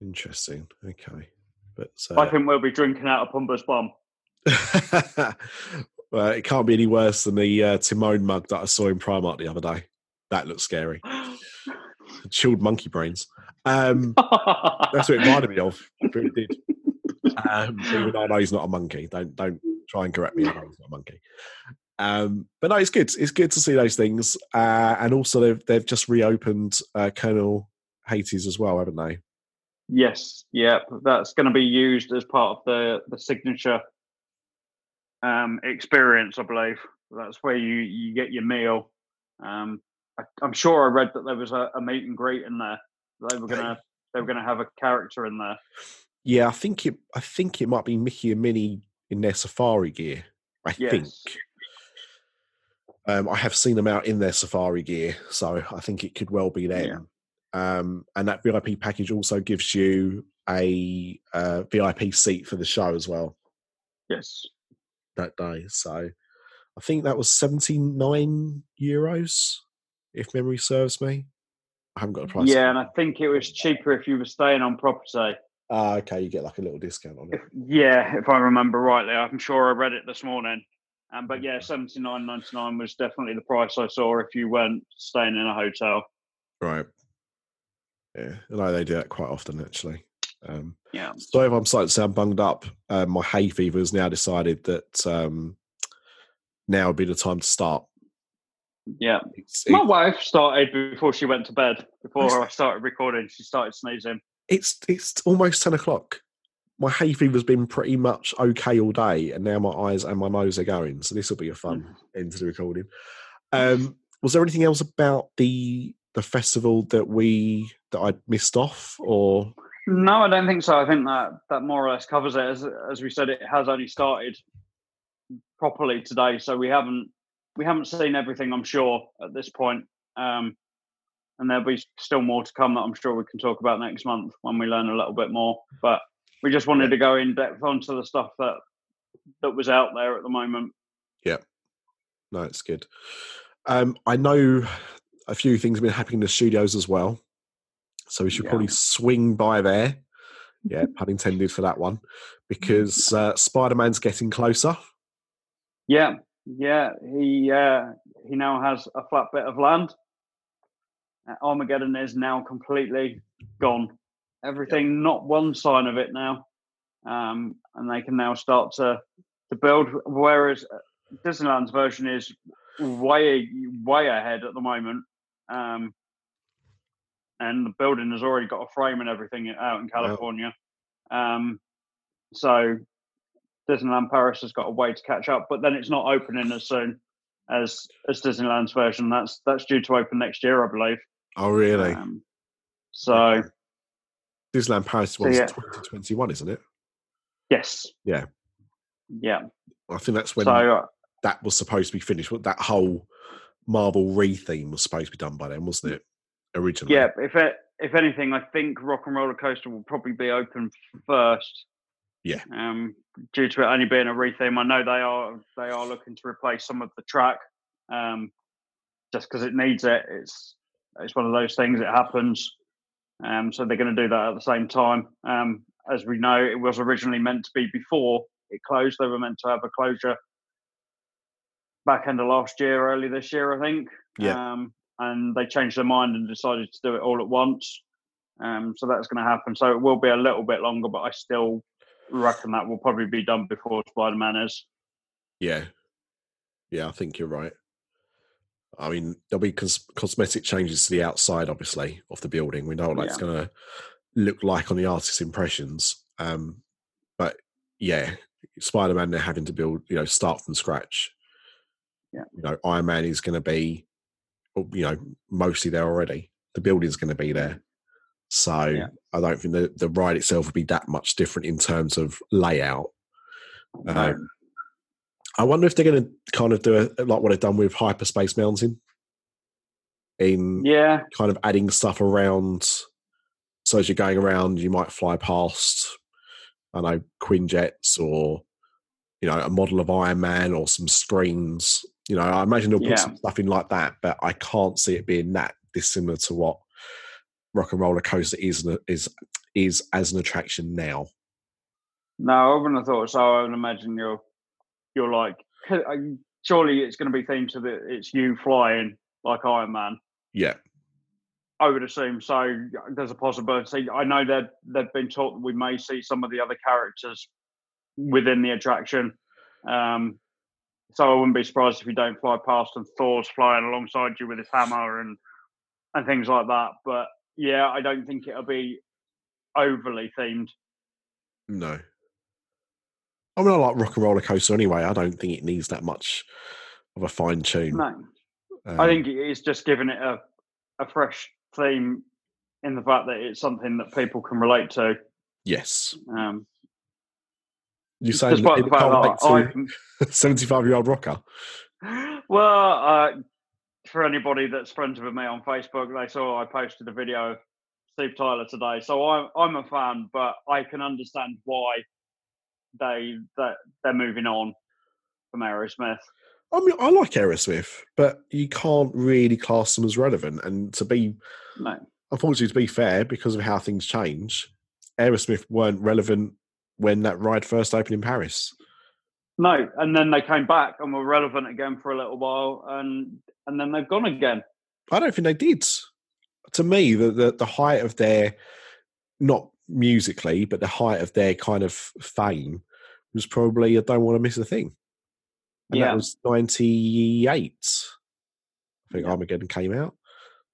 Interesting. Okay. But I uh, think we'll be drinking out of Pumbaa's bum. [laughs] [laughs] well, it can't be any worse than the uh, Timon mug that I saw in Primark the other day. That looks scary. [gasps] Chilled monkey brains. Um, that's what it reminded me of. It did. Um, even though I know he's not a monkey. Don't don't try and correct me. I know he's not a monkey. Um, but no, it's good. It's good to see those things. Uh, and also, they've they've just reopened uh, Colonel Hathi's as well, haven't they? Yes, Yep. that's going to be used as part of the the signature um, experience, I believe. That's where you you get your meal. Um, I, I'm sure I read that there was a, a meet and greet in there. They were gonna they were gonna have a character in there. Yeah, I think it. I think it might be Mickey and Minnie in their safari gear. I think. Um, I have seen them out in their safari gear, so I think it could well be them. Um, and that VIP package also gives you a uh, VIP seat for the show as well Yes. That day. So I think that was seventy nine euros, if memory serves me. I haven't got a price. Yeah, and I think it was cheaper if you were staying on property. Ah, okay, you get like a little discount on it. Yeah, if I remember rightly, I'm sure I read it this morning. Um, but yeah, seventy nine ninety nine was definitely the price I saw if you weren't staying in a hotel. Right. Yeah, I know they do that quite often actually. Um, Yeah. so if I'm starting to sound bunged up, uh, my hay fever has now decided that um, now would be the time to start. Yeah. It's, My it- wife started before she went to bed. Before I started recording, she started sneezing. it's it's almost ten o'clock. My hay fever's been pretty much okay all day, and now my eyes and my nose are going. So this will be a fun end to the recording. Um, was there anything else about the the festival that we that I missed off, or No, I don't think so. I think that that more or less covers it. As as we said, it has only started properly today, so we haven't we haven't seen everything. I'm sure at this point. Um, and there'll be still more to come that I'm sure we can talk about next month when we learn a little bit more. But we just wanted to go in depth onto the stuff that that was out there at the moment. Yeah, no, it's good. Um, I know a few things have been happening in the studios as well, so we should Yeah. probably swing by there. Yeah, [laughs] pun intended for that one, because uh, Spider Man's getting closer. Yeah, yeah. He uh, he now has a flat bit of land. Uh, Armageddon is now completely gone. Everything, not one sign of it now, um, and they can now start to to build. Whereas uh, Disneyland's version is way way ahead at the moment, um, and the building has already got a frame and everything out in California. Um, so Disneyland Paris has got a way to catch up, but then it's not opening as soon as as Disneyland's version. That's that's due to open next year, I believe. Oh, really? Um, so Disneyland Paris so was yeah. 2021, isn't it? yes, Yeah. yeah. I think that's when So uh, that was supposed to be finished. That whole Marvel re-theme was supposed to be done by then, wasn't it? Originally. yeah, if it, if anything, I think Rock and Roller Coaster will probably be open first. Yeah. Um, due to it only being a retheme, I know they are they are looking to replace some of the track, um, just because it needs it. It's it's one of those things. It happens. Um, so they're going to do that at the same time. Um, as we know, it was originally meant to be before it closed. They were meant to have a closure back end of last year, early this year, I think. Yeah. Um, and they changed their mind and decided to do it all at once. Um, so that's going to happen. So it will be a little bit longer, but I still reckon that will probably be done before Spider Man is. Yeah. Yeah, I think you're right. I mean, there'll be cos- cosmetic changes to the outside, obviously, of the building. We know what that's going to look like on the artist's impressions. Um, but yeah, Spider Man, they're having to build, you know, start from scratch. Yeah. You know, Iron Man is going to be, you know, mostly there already. The building's going to be there. So Yeah. I don't think the, the ride itself would be that much different in terms of layout. Um, I wonder if they're going to kind of do a, like what they've done with Hyperspace Mountain, in yeah, kind of adding stuff around. So as you're going around, you might fly past, I know, Quinjets or you know a model of Iron Man or some screens. You know, I imagine they'll put Yeah. some stuff in like that, but I can't see it being that dissimilar to what Rock and Roller Coaster is is is as an attraction now. no, I wouldn't have thought so. I would imagine you're you're like [laughs] surely it's going to be themed to the it's you flying like Iron Man. Yeah, I would assume so. There's a possibility. I know that they've been taught that we may see some of the other characters within the attraction. Um, so I wouldn't be surprised if you don't fly past and Thor's flying alongside you with his hammer and and things like that. But yeah, I don't think it'll be overly themed. no. I mean, I like Rock and Roller Coaster anyway. I don't think it needs that much of a fine tune. No, Um, I think it's just giving it a a fresh theme in the fact that it's something that people can relate to. yes. Um, You saying despite the it fact that to [laughs] 75 year old rocker? [gasps] well, uh, for anybody that's friends with me on Facebook, they saw I posted a video of Steve Tyler today. So I'm I'm a fan, but I can understand why they that they're moving on from Aerosmith. I mean, I like Aerosmith, but you can't really class them as relevant. And to be, No, unfortunately, to be fair, because of how things change, Aerosmith weren't relevant when that ride first opened in Paris. no, and then they came back and were relevant again for a little while, and and then they've gone again. I don't think they did. To me, the, the, the height of their, not musically, but the height of their kind of fame was probably I Don't Want to Miss a Thing. And Yeah. that was 98. I think. Armageddon came out.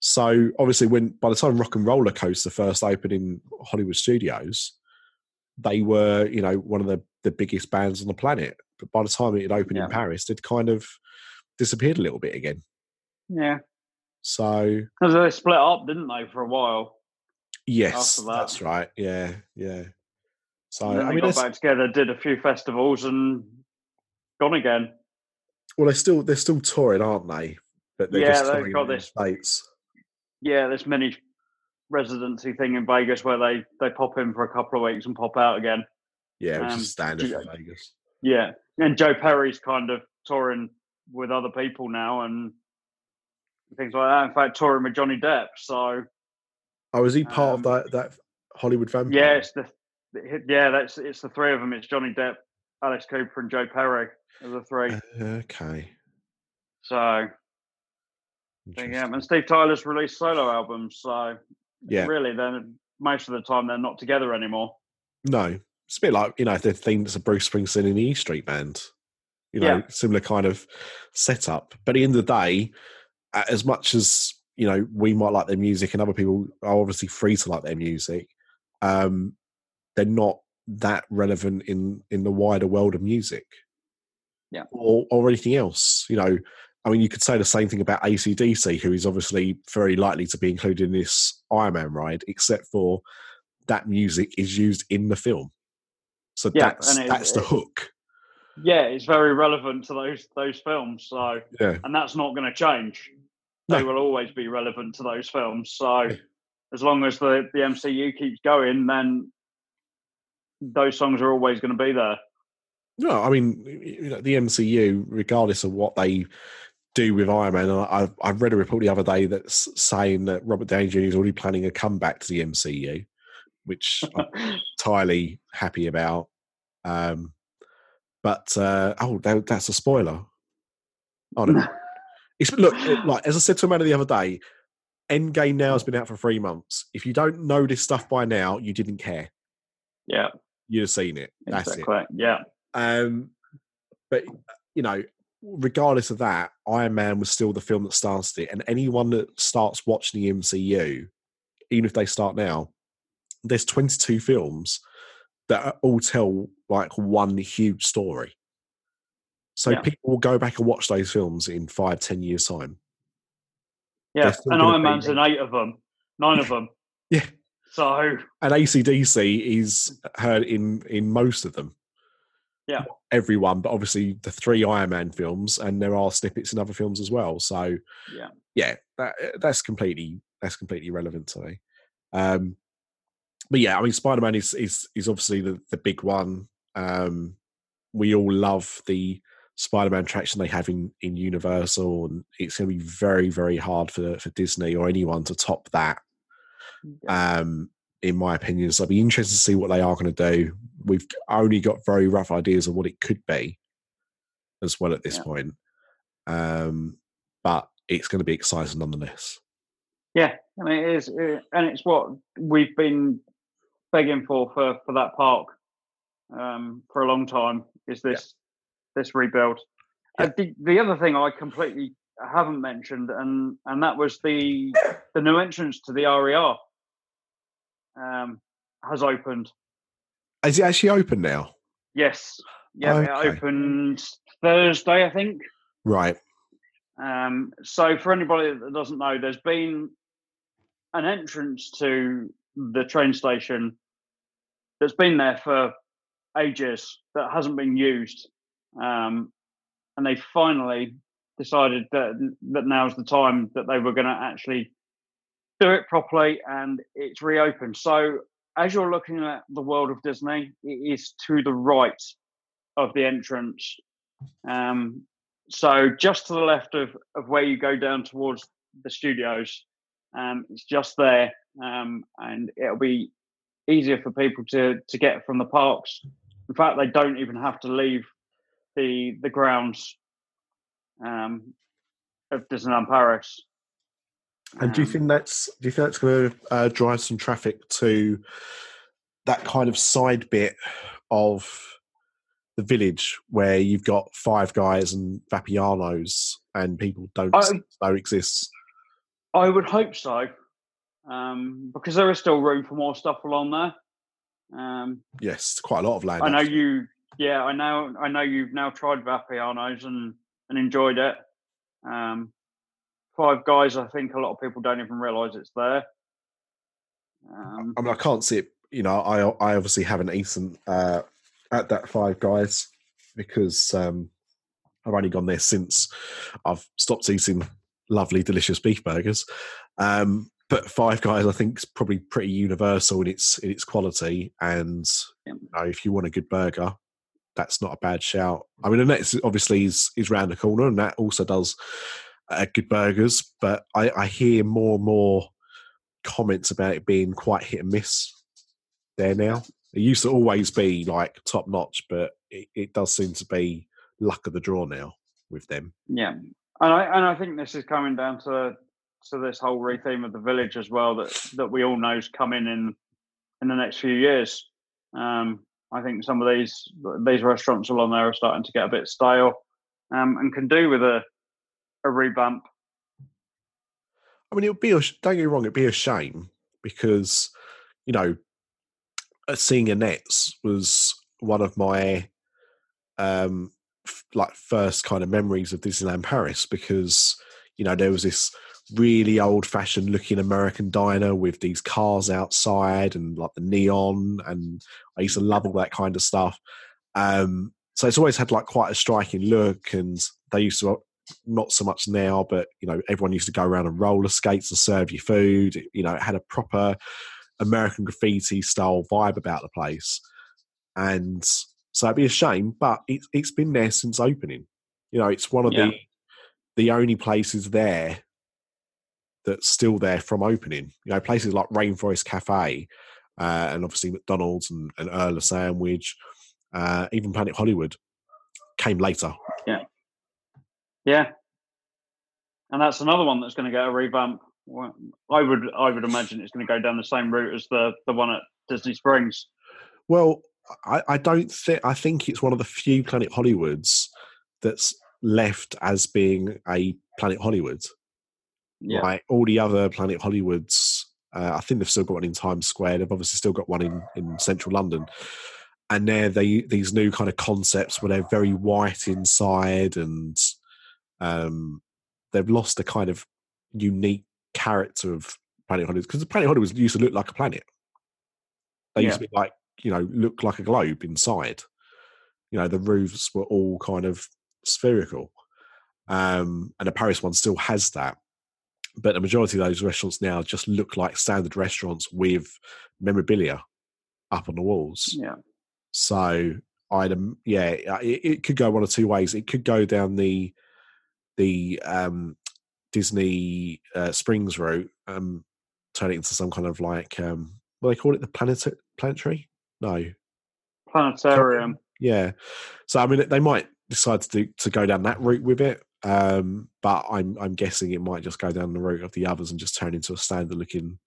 So obviously, when by the time Rock and Roller Coaster first opened in Hollywood studios, they were you know one of the, the biggest bands on the planet. But by the time it had opened Yeah. in Paris, they'd kind of disappeared a little bit again. Yeah, So because they split up, didn't they, for a while? yes, that. that's right. Yeah, yeah. So I they mean, got back together, did a few festivals, and gone again. well, they're still they're still touring, aren't they? But they're Yeah, just they've got this- states. yeah, this mini residency thing in Vegas where they they pop in for a couple of weeks and pop out again. Yeah, which Um, is standard for Vegas. Yeah, and Joe Perry's kind of touring with other people now and things like that. In fact, touring with Johnny Depp. So Oh, is he part of Um, that that Hollywood vampire? yeah, it's the yeah that's it's the three of them. It's Johnny Depp, Alice Cooper, and Joe Perry are the three. Okay. So yeah, and Steve Tyler's released solo albums, so Yeah. really, then most of the time they're not together anymore. No, it's a bit like you know the themes of Bruce Springsteen in the E Street Band. You know, Yeah. similar kind of setup. But at the end of the day, as much as you know we might like their music, and other people are obviously free to like their music, um, they're not that relevant in in the wider world of music. Yeah. or or anything else. You know, I mean, you could say the same thing about AC/DC, who is obviously very likely to be included in this Iron Man ride, except for that music is used in the film. So Yeah, that's it- that's the hook. Yeah, it's very relevant to those those films. So, Yeah. and that's not going to change. They No. will always be relevant to those films. So, as long as the the MCU keeps going, then those songs are always going to be there. No, I mean, you know, the MCU, regardless of what they do with Iron Man, I, I read a report the other day that's saying that Robert Downey Jr. is already planning a comeback to the MCU, which I'm [laughs] entirely happy about. Um, but uh, oh, that, that's a spoiler. Oh [laughs] no, it's look like as I said to a man the other day. Endgame now has been out for three months. If you don't know this stuff by now, you didn't care. yeah, You'd have seen it. That's it. Yeah, Um, but you know, regardless of that, Iron Man was still the film that started it, and anyone that starts watching the MCU, even if they start now, there's 22 films that all tell like one huge story. So Yeah. people will go back and watch those films in five, ten years time. yeah. And Iron Man's in eight of them, nine of them. [laughs] Yeah. So And AC/DC is heard in in most of them. Yeah. Everyone, but obviously the three Iron Man films, and there are snippets in other films as well. So Yeah. yeah, that, that's completely that's completely relevant to me. Um, but yeah, I mean, Spider Man is is is obviously the the big one. Um, we all love the Spider Man traction they have in in Universal, and it's going to be very very hard for for Disney or anyone to top that um, in my opinion. So I'd be interested to see what they are going to do. We've only got very rough ideas of what it could be as well at this Yeah. point. Um, but it's going to be exciting nonetheless. Yeah, mean, it is, uh, and it's what we've been begging for for, for that park um, for a long time. Is this this rebuild? Uh, the the other thing I completely haven't mentioned, and and that was the the new entrance to the RER um, has opened. Is it actually open now? Yes, yeah, Okay. it opened Thursday, I think. Right. Um, so, for anybody that doesn't know, there's been an entrance to the train station that's been there for ages that hasn't been used, um, and they finally decided that that now's the time that they were going to actually do it properly, and it's reopened. So, as you're looking at the world of Disney, it is to the right of the entrance. Um, so just to the left of, of where you go down towards the studios, um, it's just there, um, and it'll be easier for people to to get from the parks. In fact, they don't even have to leave the the grounds um, of Disneyland Paris. And do you Um, think that's do you think that's going to uh, drive some traffic to that kind of side bit of the village where you've got Five Guys and Vapiano's and people don't I- know exists? I would hope so, um, because there is still room for more stuff along there. Um, Yes, quite a lot of land. I know actually. you. Yeah, I know. I know you've now tried Vapiano's and and enjoyed it. Um, Five Guys. I think a lot of people don't even realise it's there. Um, I mean, I can't see it. You know, I I obviously haven't eaten uh, at that Five Guys because um, I've only gone there since I've stopped eating lovely, delicious beef burgers. Um, but Five Guys, I think, is probably pretty universal in its in its quality. And you know, if you want a good burger, that's not a bad shout. I mean, Annette's obviously is is round the corner, and that also does uh, good burgers. But I, I hear more and more comments about it being quite hit and miss there now. It used to always be like top notch, but it, it does seem to be luck of the draw now with them. Yeah, and I and I think this is coming down to to this whole retheme of the village as well that that we all know is coming in in the next few years. Um, I think some of these these restaurants along there are starting to get a bit stale, um, and can do with a a revamp. I mean, it would be a, don't get me wrong, it'd be a shame because you know, seeing Annette's was one of my um f- like first kind of memories of Disneyland Paris because you know there was this really old fashioned looking American diner with these cars outside and like the neon and I used to love all that kind of stuff. Um so it's always had like quite a striking look and they used to not so much now, but you know, everyone used to go around on roller skates and serve you food. It- You know, it had a proper American graffiti style vibe about the place. And so it'd be a shame, but it, it's been there since opening. You know, it's one of Yeah. the the only places there that's still there from opening. You know, places like Rainforest Cafe, uh, and obviously McDonald's and, and Earl of Sandwich, uh, even Planet Hollywood came later. Yeah, and that's another one that's going to get a revamp. I would I would imagine it's going to go down the same route as the the one at Disney Springs. Well, I, I don't think I think it's one of the few Planet Hollywoods that's left as being a Planet Hollywood. Yeah, Like all the other Planet Hollywoods, uh, I think they've still got one in Times Square. They've obviously still got one in, in central London. And they're they, these new kind of concepts where they're very white inside and um, they've lost the kind of unique character of Planet Hollywood. Because the Planet Hollywood used to look like a planet. They used to be like, you know, look like a globe inside. You know, the roofs were all kind of spherical. Um, and the Paris one still has that but the majority of those restaurants now just look like standard restaurants with memorabilia up on the walls. yeah, So I'd yeah, it, it could go one or two ways. It could go down the the um, Disney uh, Springs route, um, turn it into some kind of like um, what do they call it, the planet planetary? No, planetarium. yeah. So I mean, they might decide to do, to go down that route with it, um, but I'm I'm guessing it might just go down the route of the others and just turn into a standard looking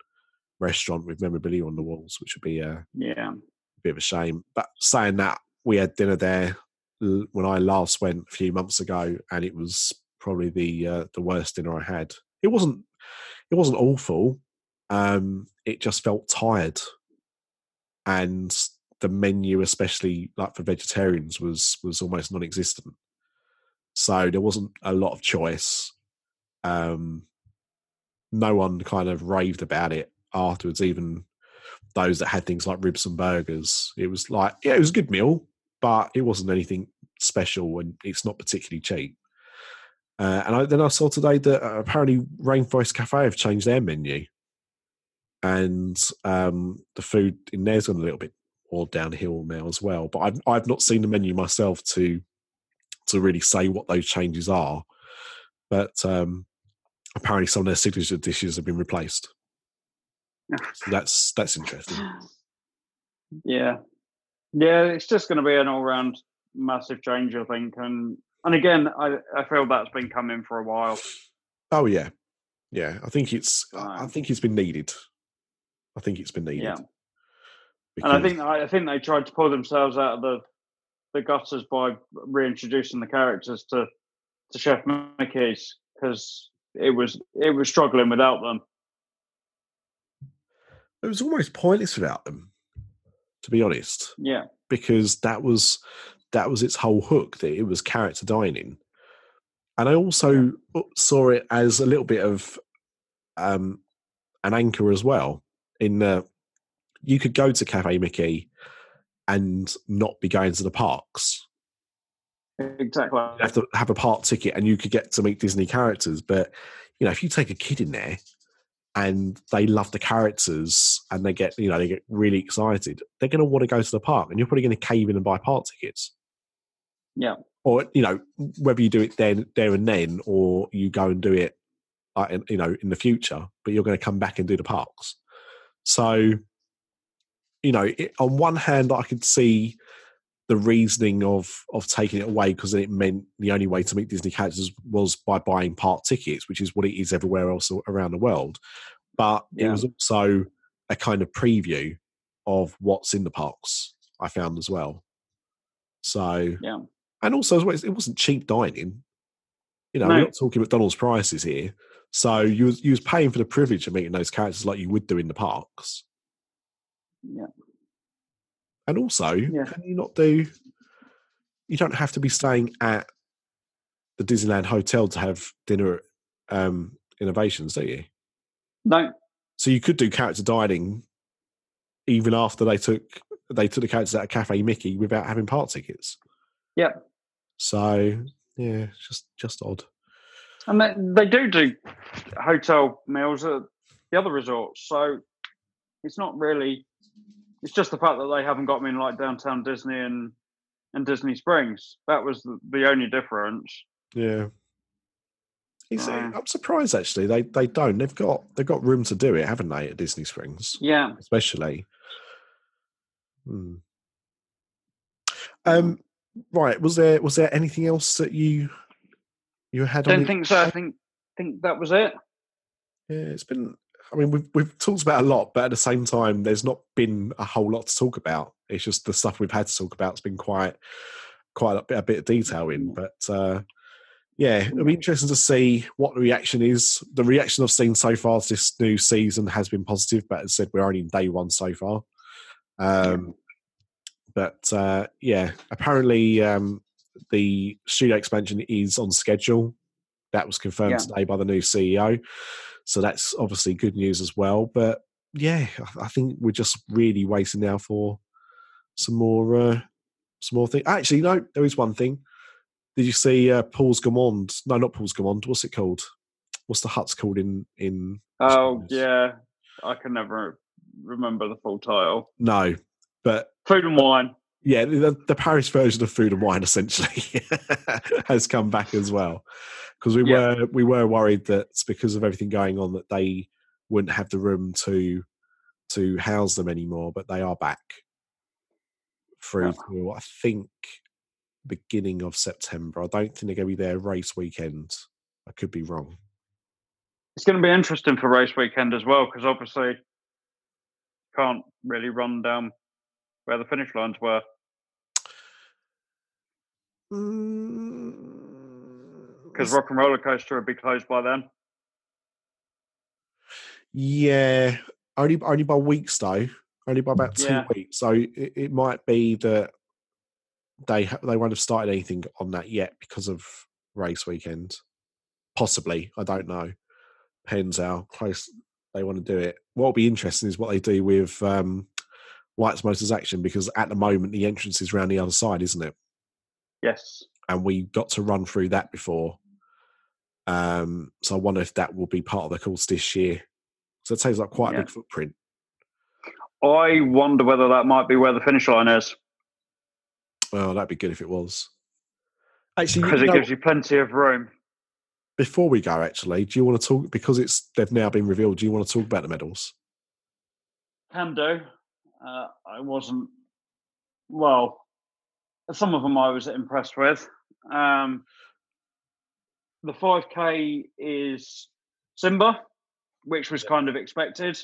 restaurant with memorabilia on the walls, which would be a Yeah, bit of a shame. But saying that, we had dinner there when I last went a few months ago, and it was probably the uh, the worst dinner I had. It wasn't it wasn't awful. Um, it just felt tired, and the menu, especially like for vegetarians, was was almost non-existent. So there wasn't a lot of choice. Um, no one kind of raved about it afterwards, even those that had things like ribs and burgers. It was like, yeah, it was a good meal, but it wasn't anything special and it's not particularly cheap. Uh, and I, then I saw today that uh, apparently Rainforest Cafe have changed their menu, and um, the food in there's gone a little bit more downhill now as well. But I've I've not seen the menu myself to to really say what those changes are. But um, apparently, some of their signature dishes have been replaced. So [laughs] that's that's interesting. yeah, yeah. It's just going to be an all-round massive change, I think. And and again, I I feel that's been coming for a while. Oh yeah, yeah. I think it's I I think it's been needed. I think it's been needed. Yeah. And I think I think they tried to pull themselves out of the the gutters by reintroducing the characters to to Chef Mickey's because it was it was struggling without them. it was almost pointless without them, to be honest. Yeah, because that was that was its whole hook that it was character dining. And i also saw it as a little bit of um an anchor as well in the you could go to cafe mickey and not be going to the parks. Exactly. you have to have a park ticket and you could get to meet disney characters but you know if you take a kid in there and they love the characters and they get you know they get really excited, they're going to want to go to the park, and you're probably going to cave in and buy park tickets. Yeah. Or you know whether you do it then there and then, or you go and do it like in, you know in the future, but you're going to come back and do the parks. So, you know, it, on one hand, I could see the reasoning of of taking it away because it meant the only way to meet Disney characters was by buying park tickets, which is what it is everywhere else around the world. But yeah. it was also a kind of preview of what's in the parks. I found as well. So yeah, and also as well, it wasn't cheap dining. You know, no. we're not talking McDonald's prices here. So you was you was paying for the privilege of meeting those characters like you would do in the parks. Yeah. And also, yeah. can you not do? You don't have to be staying at the Disneyland Hotel to have dinner um, Inventions, do you? No. So you could do character dining even after they took they took the characters out of Cafe Mickey without having park tickets. Yeah. So yeah, just just odd. And they, they do do hotel meals at the other resorts, so it's not really it's just the fact that they haven't got me in like downtown Disney and and Disney Springs. That was the, the only difference. Yeah. Uh, I'm surprised actually. They they don't. They've got they've got room to do it, haven't they, at Disney Springs? Yeah. Especially. Hmm. Um. Right. Was there was there anything else that you you had? I don't think so. I think think that was it. Yeah, it's been I mean, we've we've talked about a lot, but at the same time, there's not been a whole lot to talk about. It's just the stuff we've had to talk about has been quite quite a bit, a bit of detail in. Mm. But uh, yeah, it'll be interesting to see what the reaction is. The reaction I've seen so far to this new season has been positive, but as I said, we're only in day one so far. Um, but uh, yeah, apparently um, the studio expansion is on schedule. That was confirmed yeah. today by the new CEO. So that's obviously good news as well. But yeah, I think we're just really waiting now for some more, uh, some more things. Actually, no, there is one thing. Did you see uh, Paul's Gaumont? No, not Paul's Gaumont. What's it called? What's the hut's called in in? Oh yeah, I can never remember the full title. No, but food and wine. Yeah, the, the Paris version of food and wine essentially [laughs] has come back as well because we yeah. were we were worried that because of everything going on that they wouldn't have the room to to house them anymore, but they are back through to I think beginning of September. I don't think they're going to be there race weekend. I could be wrong. It's going to be interesting for race weekend as well because obviously can't really run down where the finish lines were. Mm because Rock and Roller Coaster would be closed by then. Yeah, only only by weeks though. Only by about two yeah. weeks. So it, it, might be that they they won't have started anything on that yet because of race weekend. Possibly, I don't know. Depends how close they want to do it. What will be interesting is what they do with um, Lights Motors Action because at the moment the entrance is around the other side, isn't it? Yes. And we got to run through that before um, so I wonder if that will be part of the course this year. So it takes like quite yeah. a big footprint. I wonder whether that might be where the finish line is. Well, that'd be good if it was. Actually, because it know, gives you plenty of room. Before we go, actually, do you want to talk because it's they've now been revealed? Do you want to talk about the medals? Can do. Uh, I wasn't. Well, some of them I was impressed with. Um, the 5K is Simba, which was kind of expected,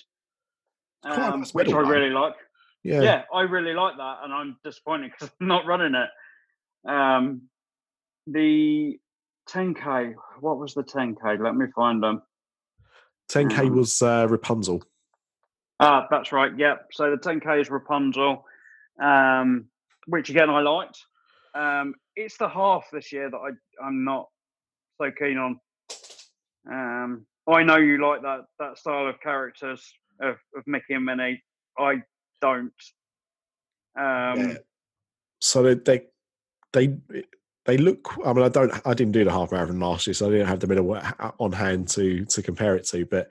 um, which I really like. Yeah. yeah, I really like that, and I'm disappointed because I'm not running it. Um, the 10K, what was the 10K? Let me find them. 10K um, was uh, Rapunzel. Ah, that's right. Yep. So the 10K is Rapunzel, um, which again I liked. Um, it's the half this year that I, I'm not so keen on. Um, I know you like that that style of characters of, of Mickey and Minnie. I don't. Um, yeah. So they, they they they look. I mean, I don't. I didn't do the half marathon last year, so I didn't have the middle on hand to to compare it to. But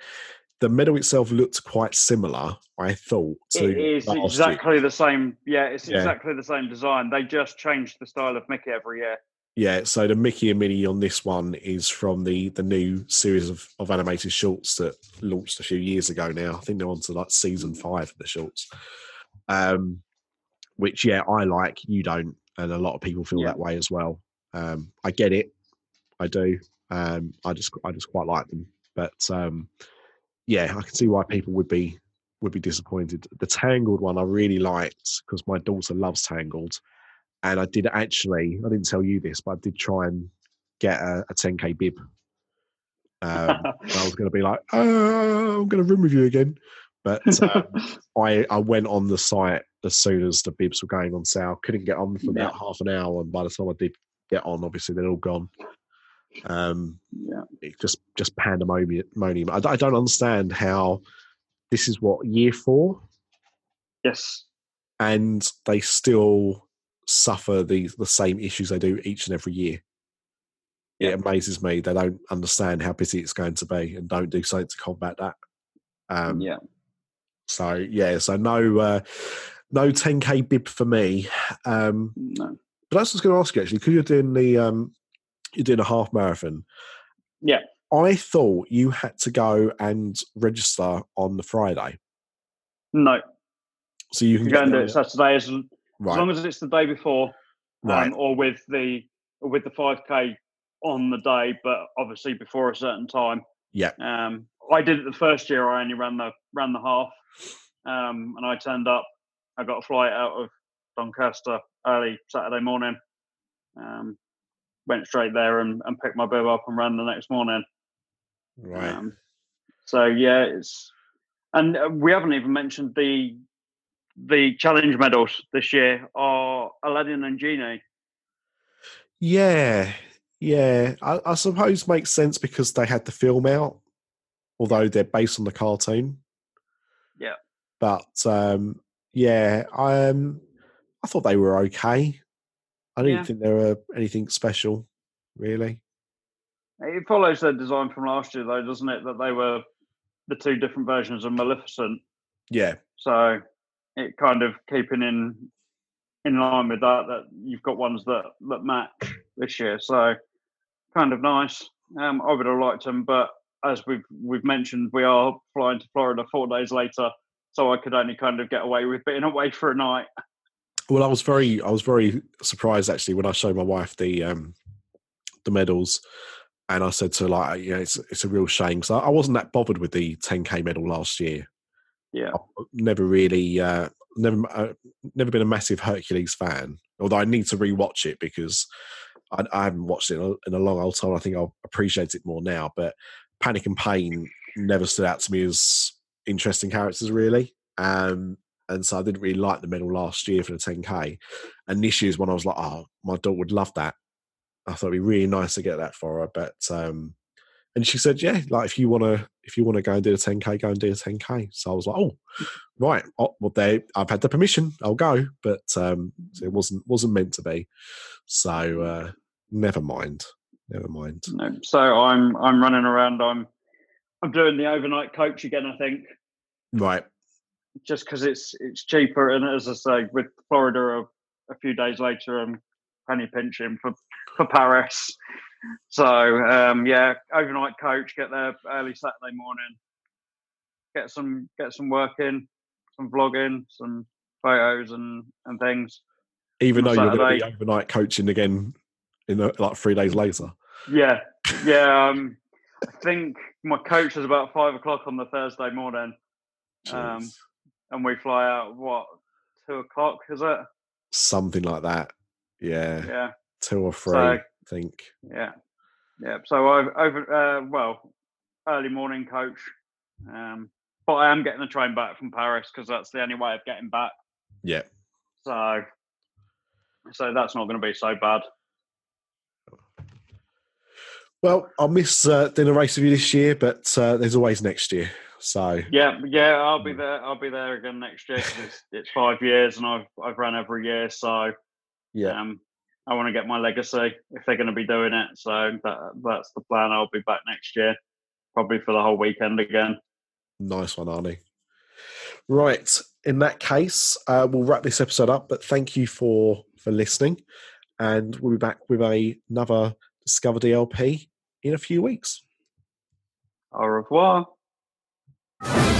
the medal itself looked quite similar. I thought to it is last year. exactly the same. Yeah, it's Yeah. exactly the same design. They just changed the style of Mickey every year. Yeah, so the Mickey and Minnie on this one is from the the new series of, of animated shorts that launched a few years ago now. I think they're on to like season five of the shorts. Um which yeah, I like, you don't, and a lot of people feel Yeah. that way as well. Um I get it. I do. Um I just I just quite like them. But um yeah, I can see why people would be would be disappointed. The Tangled one I really liked because my daughter loves Tangled and I did actually, I didn't tell you this, but I did try and get a, a 10k bib. Um, I was going to be like, oh, I'm going to room with you again. But um, [laughs] I, I went on the site as soon as the bibs were going on sale. Couldn't get on for about half an hour. And by the time I did get on, obviously they're all gone. Um, yeah. just, just pandemonium. I, I don't understand how this is what, year four? Yes. and they still suffer the the same issues they do each and every year. It amazes me they don't understand how busy it's going to be and don't do something to combat that. Um, yeah. So yeah, so no uh, no 10k bib for me. Um, No. but I was just going to ask you actually, because you're doing the um, you're doing a half marathon. Yeah. I thought you had to go and register on the Friday, No. so you can You go and do it Saturday as, as long as it's the day before, right, um, or with the with the five k on the day, but obviously before a certain time. Yeah. Um, I did it the first year. I only ran the ran the half, um, and I turned up. I got a flight out of Doncaster early Saturday morning. Um, went straight there and, and picked my bib up and ran the next morning. right. Um, so yeah, it's and uh, we haven't even mentioned the the challenge medals this year are Aladdin and Genie. Yeah, yeah. I, I suppose makes sense because they had the film out, although they're based on the cartoon. Yeah. But um, yeah, I um, I thought they were okay. I didn't Yeah. think there were anything special, really. It follows their design from last year, though, doesn't it? That they were the two different versions of Maleficent. Yeah, So it kind of keeping in in line with that. That you've got ones that that match this year. So kind of nice. Um, I would have liked them, but as we've we've mentioned, we are flying to Florida four days later, so I could only kind of get away with being [laughs] away for a night. Well, I was very, I was very surprised actually when I showed my wife the um, the medals, and I said to her like, you know, it's it's a real shame because I, I wasn't that bothered with the 10k medal last year. Yeah, I've never really, uh, never, uh, never been a massive Hercules fan. Although I need to rewatch it because I, I haven't watched it in a, in a long old time. I think I'll appreciate it more now. But Panic and Pain never stood out to me as interesting characters, really. Um, and so I didn't really like the medal last year for the 10k. And this year's one I was like, oh, my daughter would love that. I thought it'd be really nice to get that for her. But um, and she said, yeah, like if you want to, if you want to go and do the 10k, go and do the 10k. So I was like, oh, right. Oh, well, they, I've had the permission. I'll go, but um, it wasn't wasn't meant to be. So uh, never mind. Never mind. no. So I'm I'm running around. I'm I'm doing the overnight coach again. I think Right. Just because it's it's cheaper, and as I say, with Florida a, a few days later, I'm penny pinching for for Paris. So um, yeah, overnight coach, get there early Saturday morning, get some get some work in, some vlogging, some photos and and things. Even though On you're going to be overnight coaching again in uh, like three days later. Yeah, [laughs] yeah. Um, I think my coach is about five o'clock on the Thursday morning, Um. And we fly out what two o'clock? Is it? Something like that. Yeah. Yeah. Two or three, So I think. Yeah, yeah. So I've over uh, well, early morning coach, um, but I am getting the train back from Paris because that's the only way of getting back. Yeah. So, so that's not going to be so bad. Well, I'll miss uh, dinner race with you this year, but uh, there's always next year. So yeah, yeah, I'll be there. I'll be there again next year. It's, it's, five years, and I've I've run every year, so yeah, um, I want to get my legacy if they're going to be doing it. So that that's the plan. I'll be back next year, probably for the whole weekend again. Nice one, Arnie. Right. In that case, uh, we'll wrap this episode up. But thank you for for listening, and we'll be back with a, another Discover DLP in a few weeks. Au revoir you [laughs]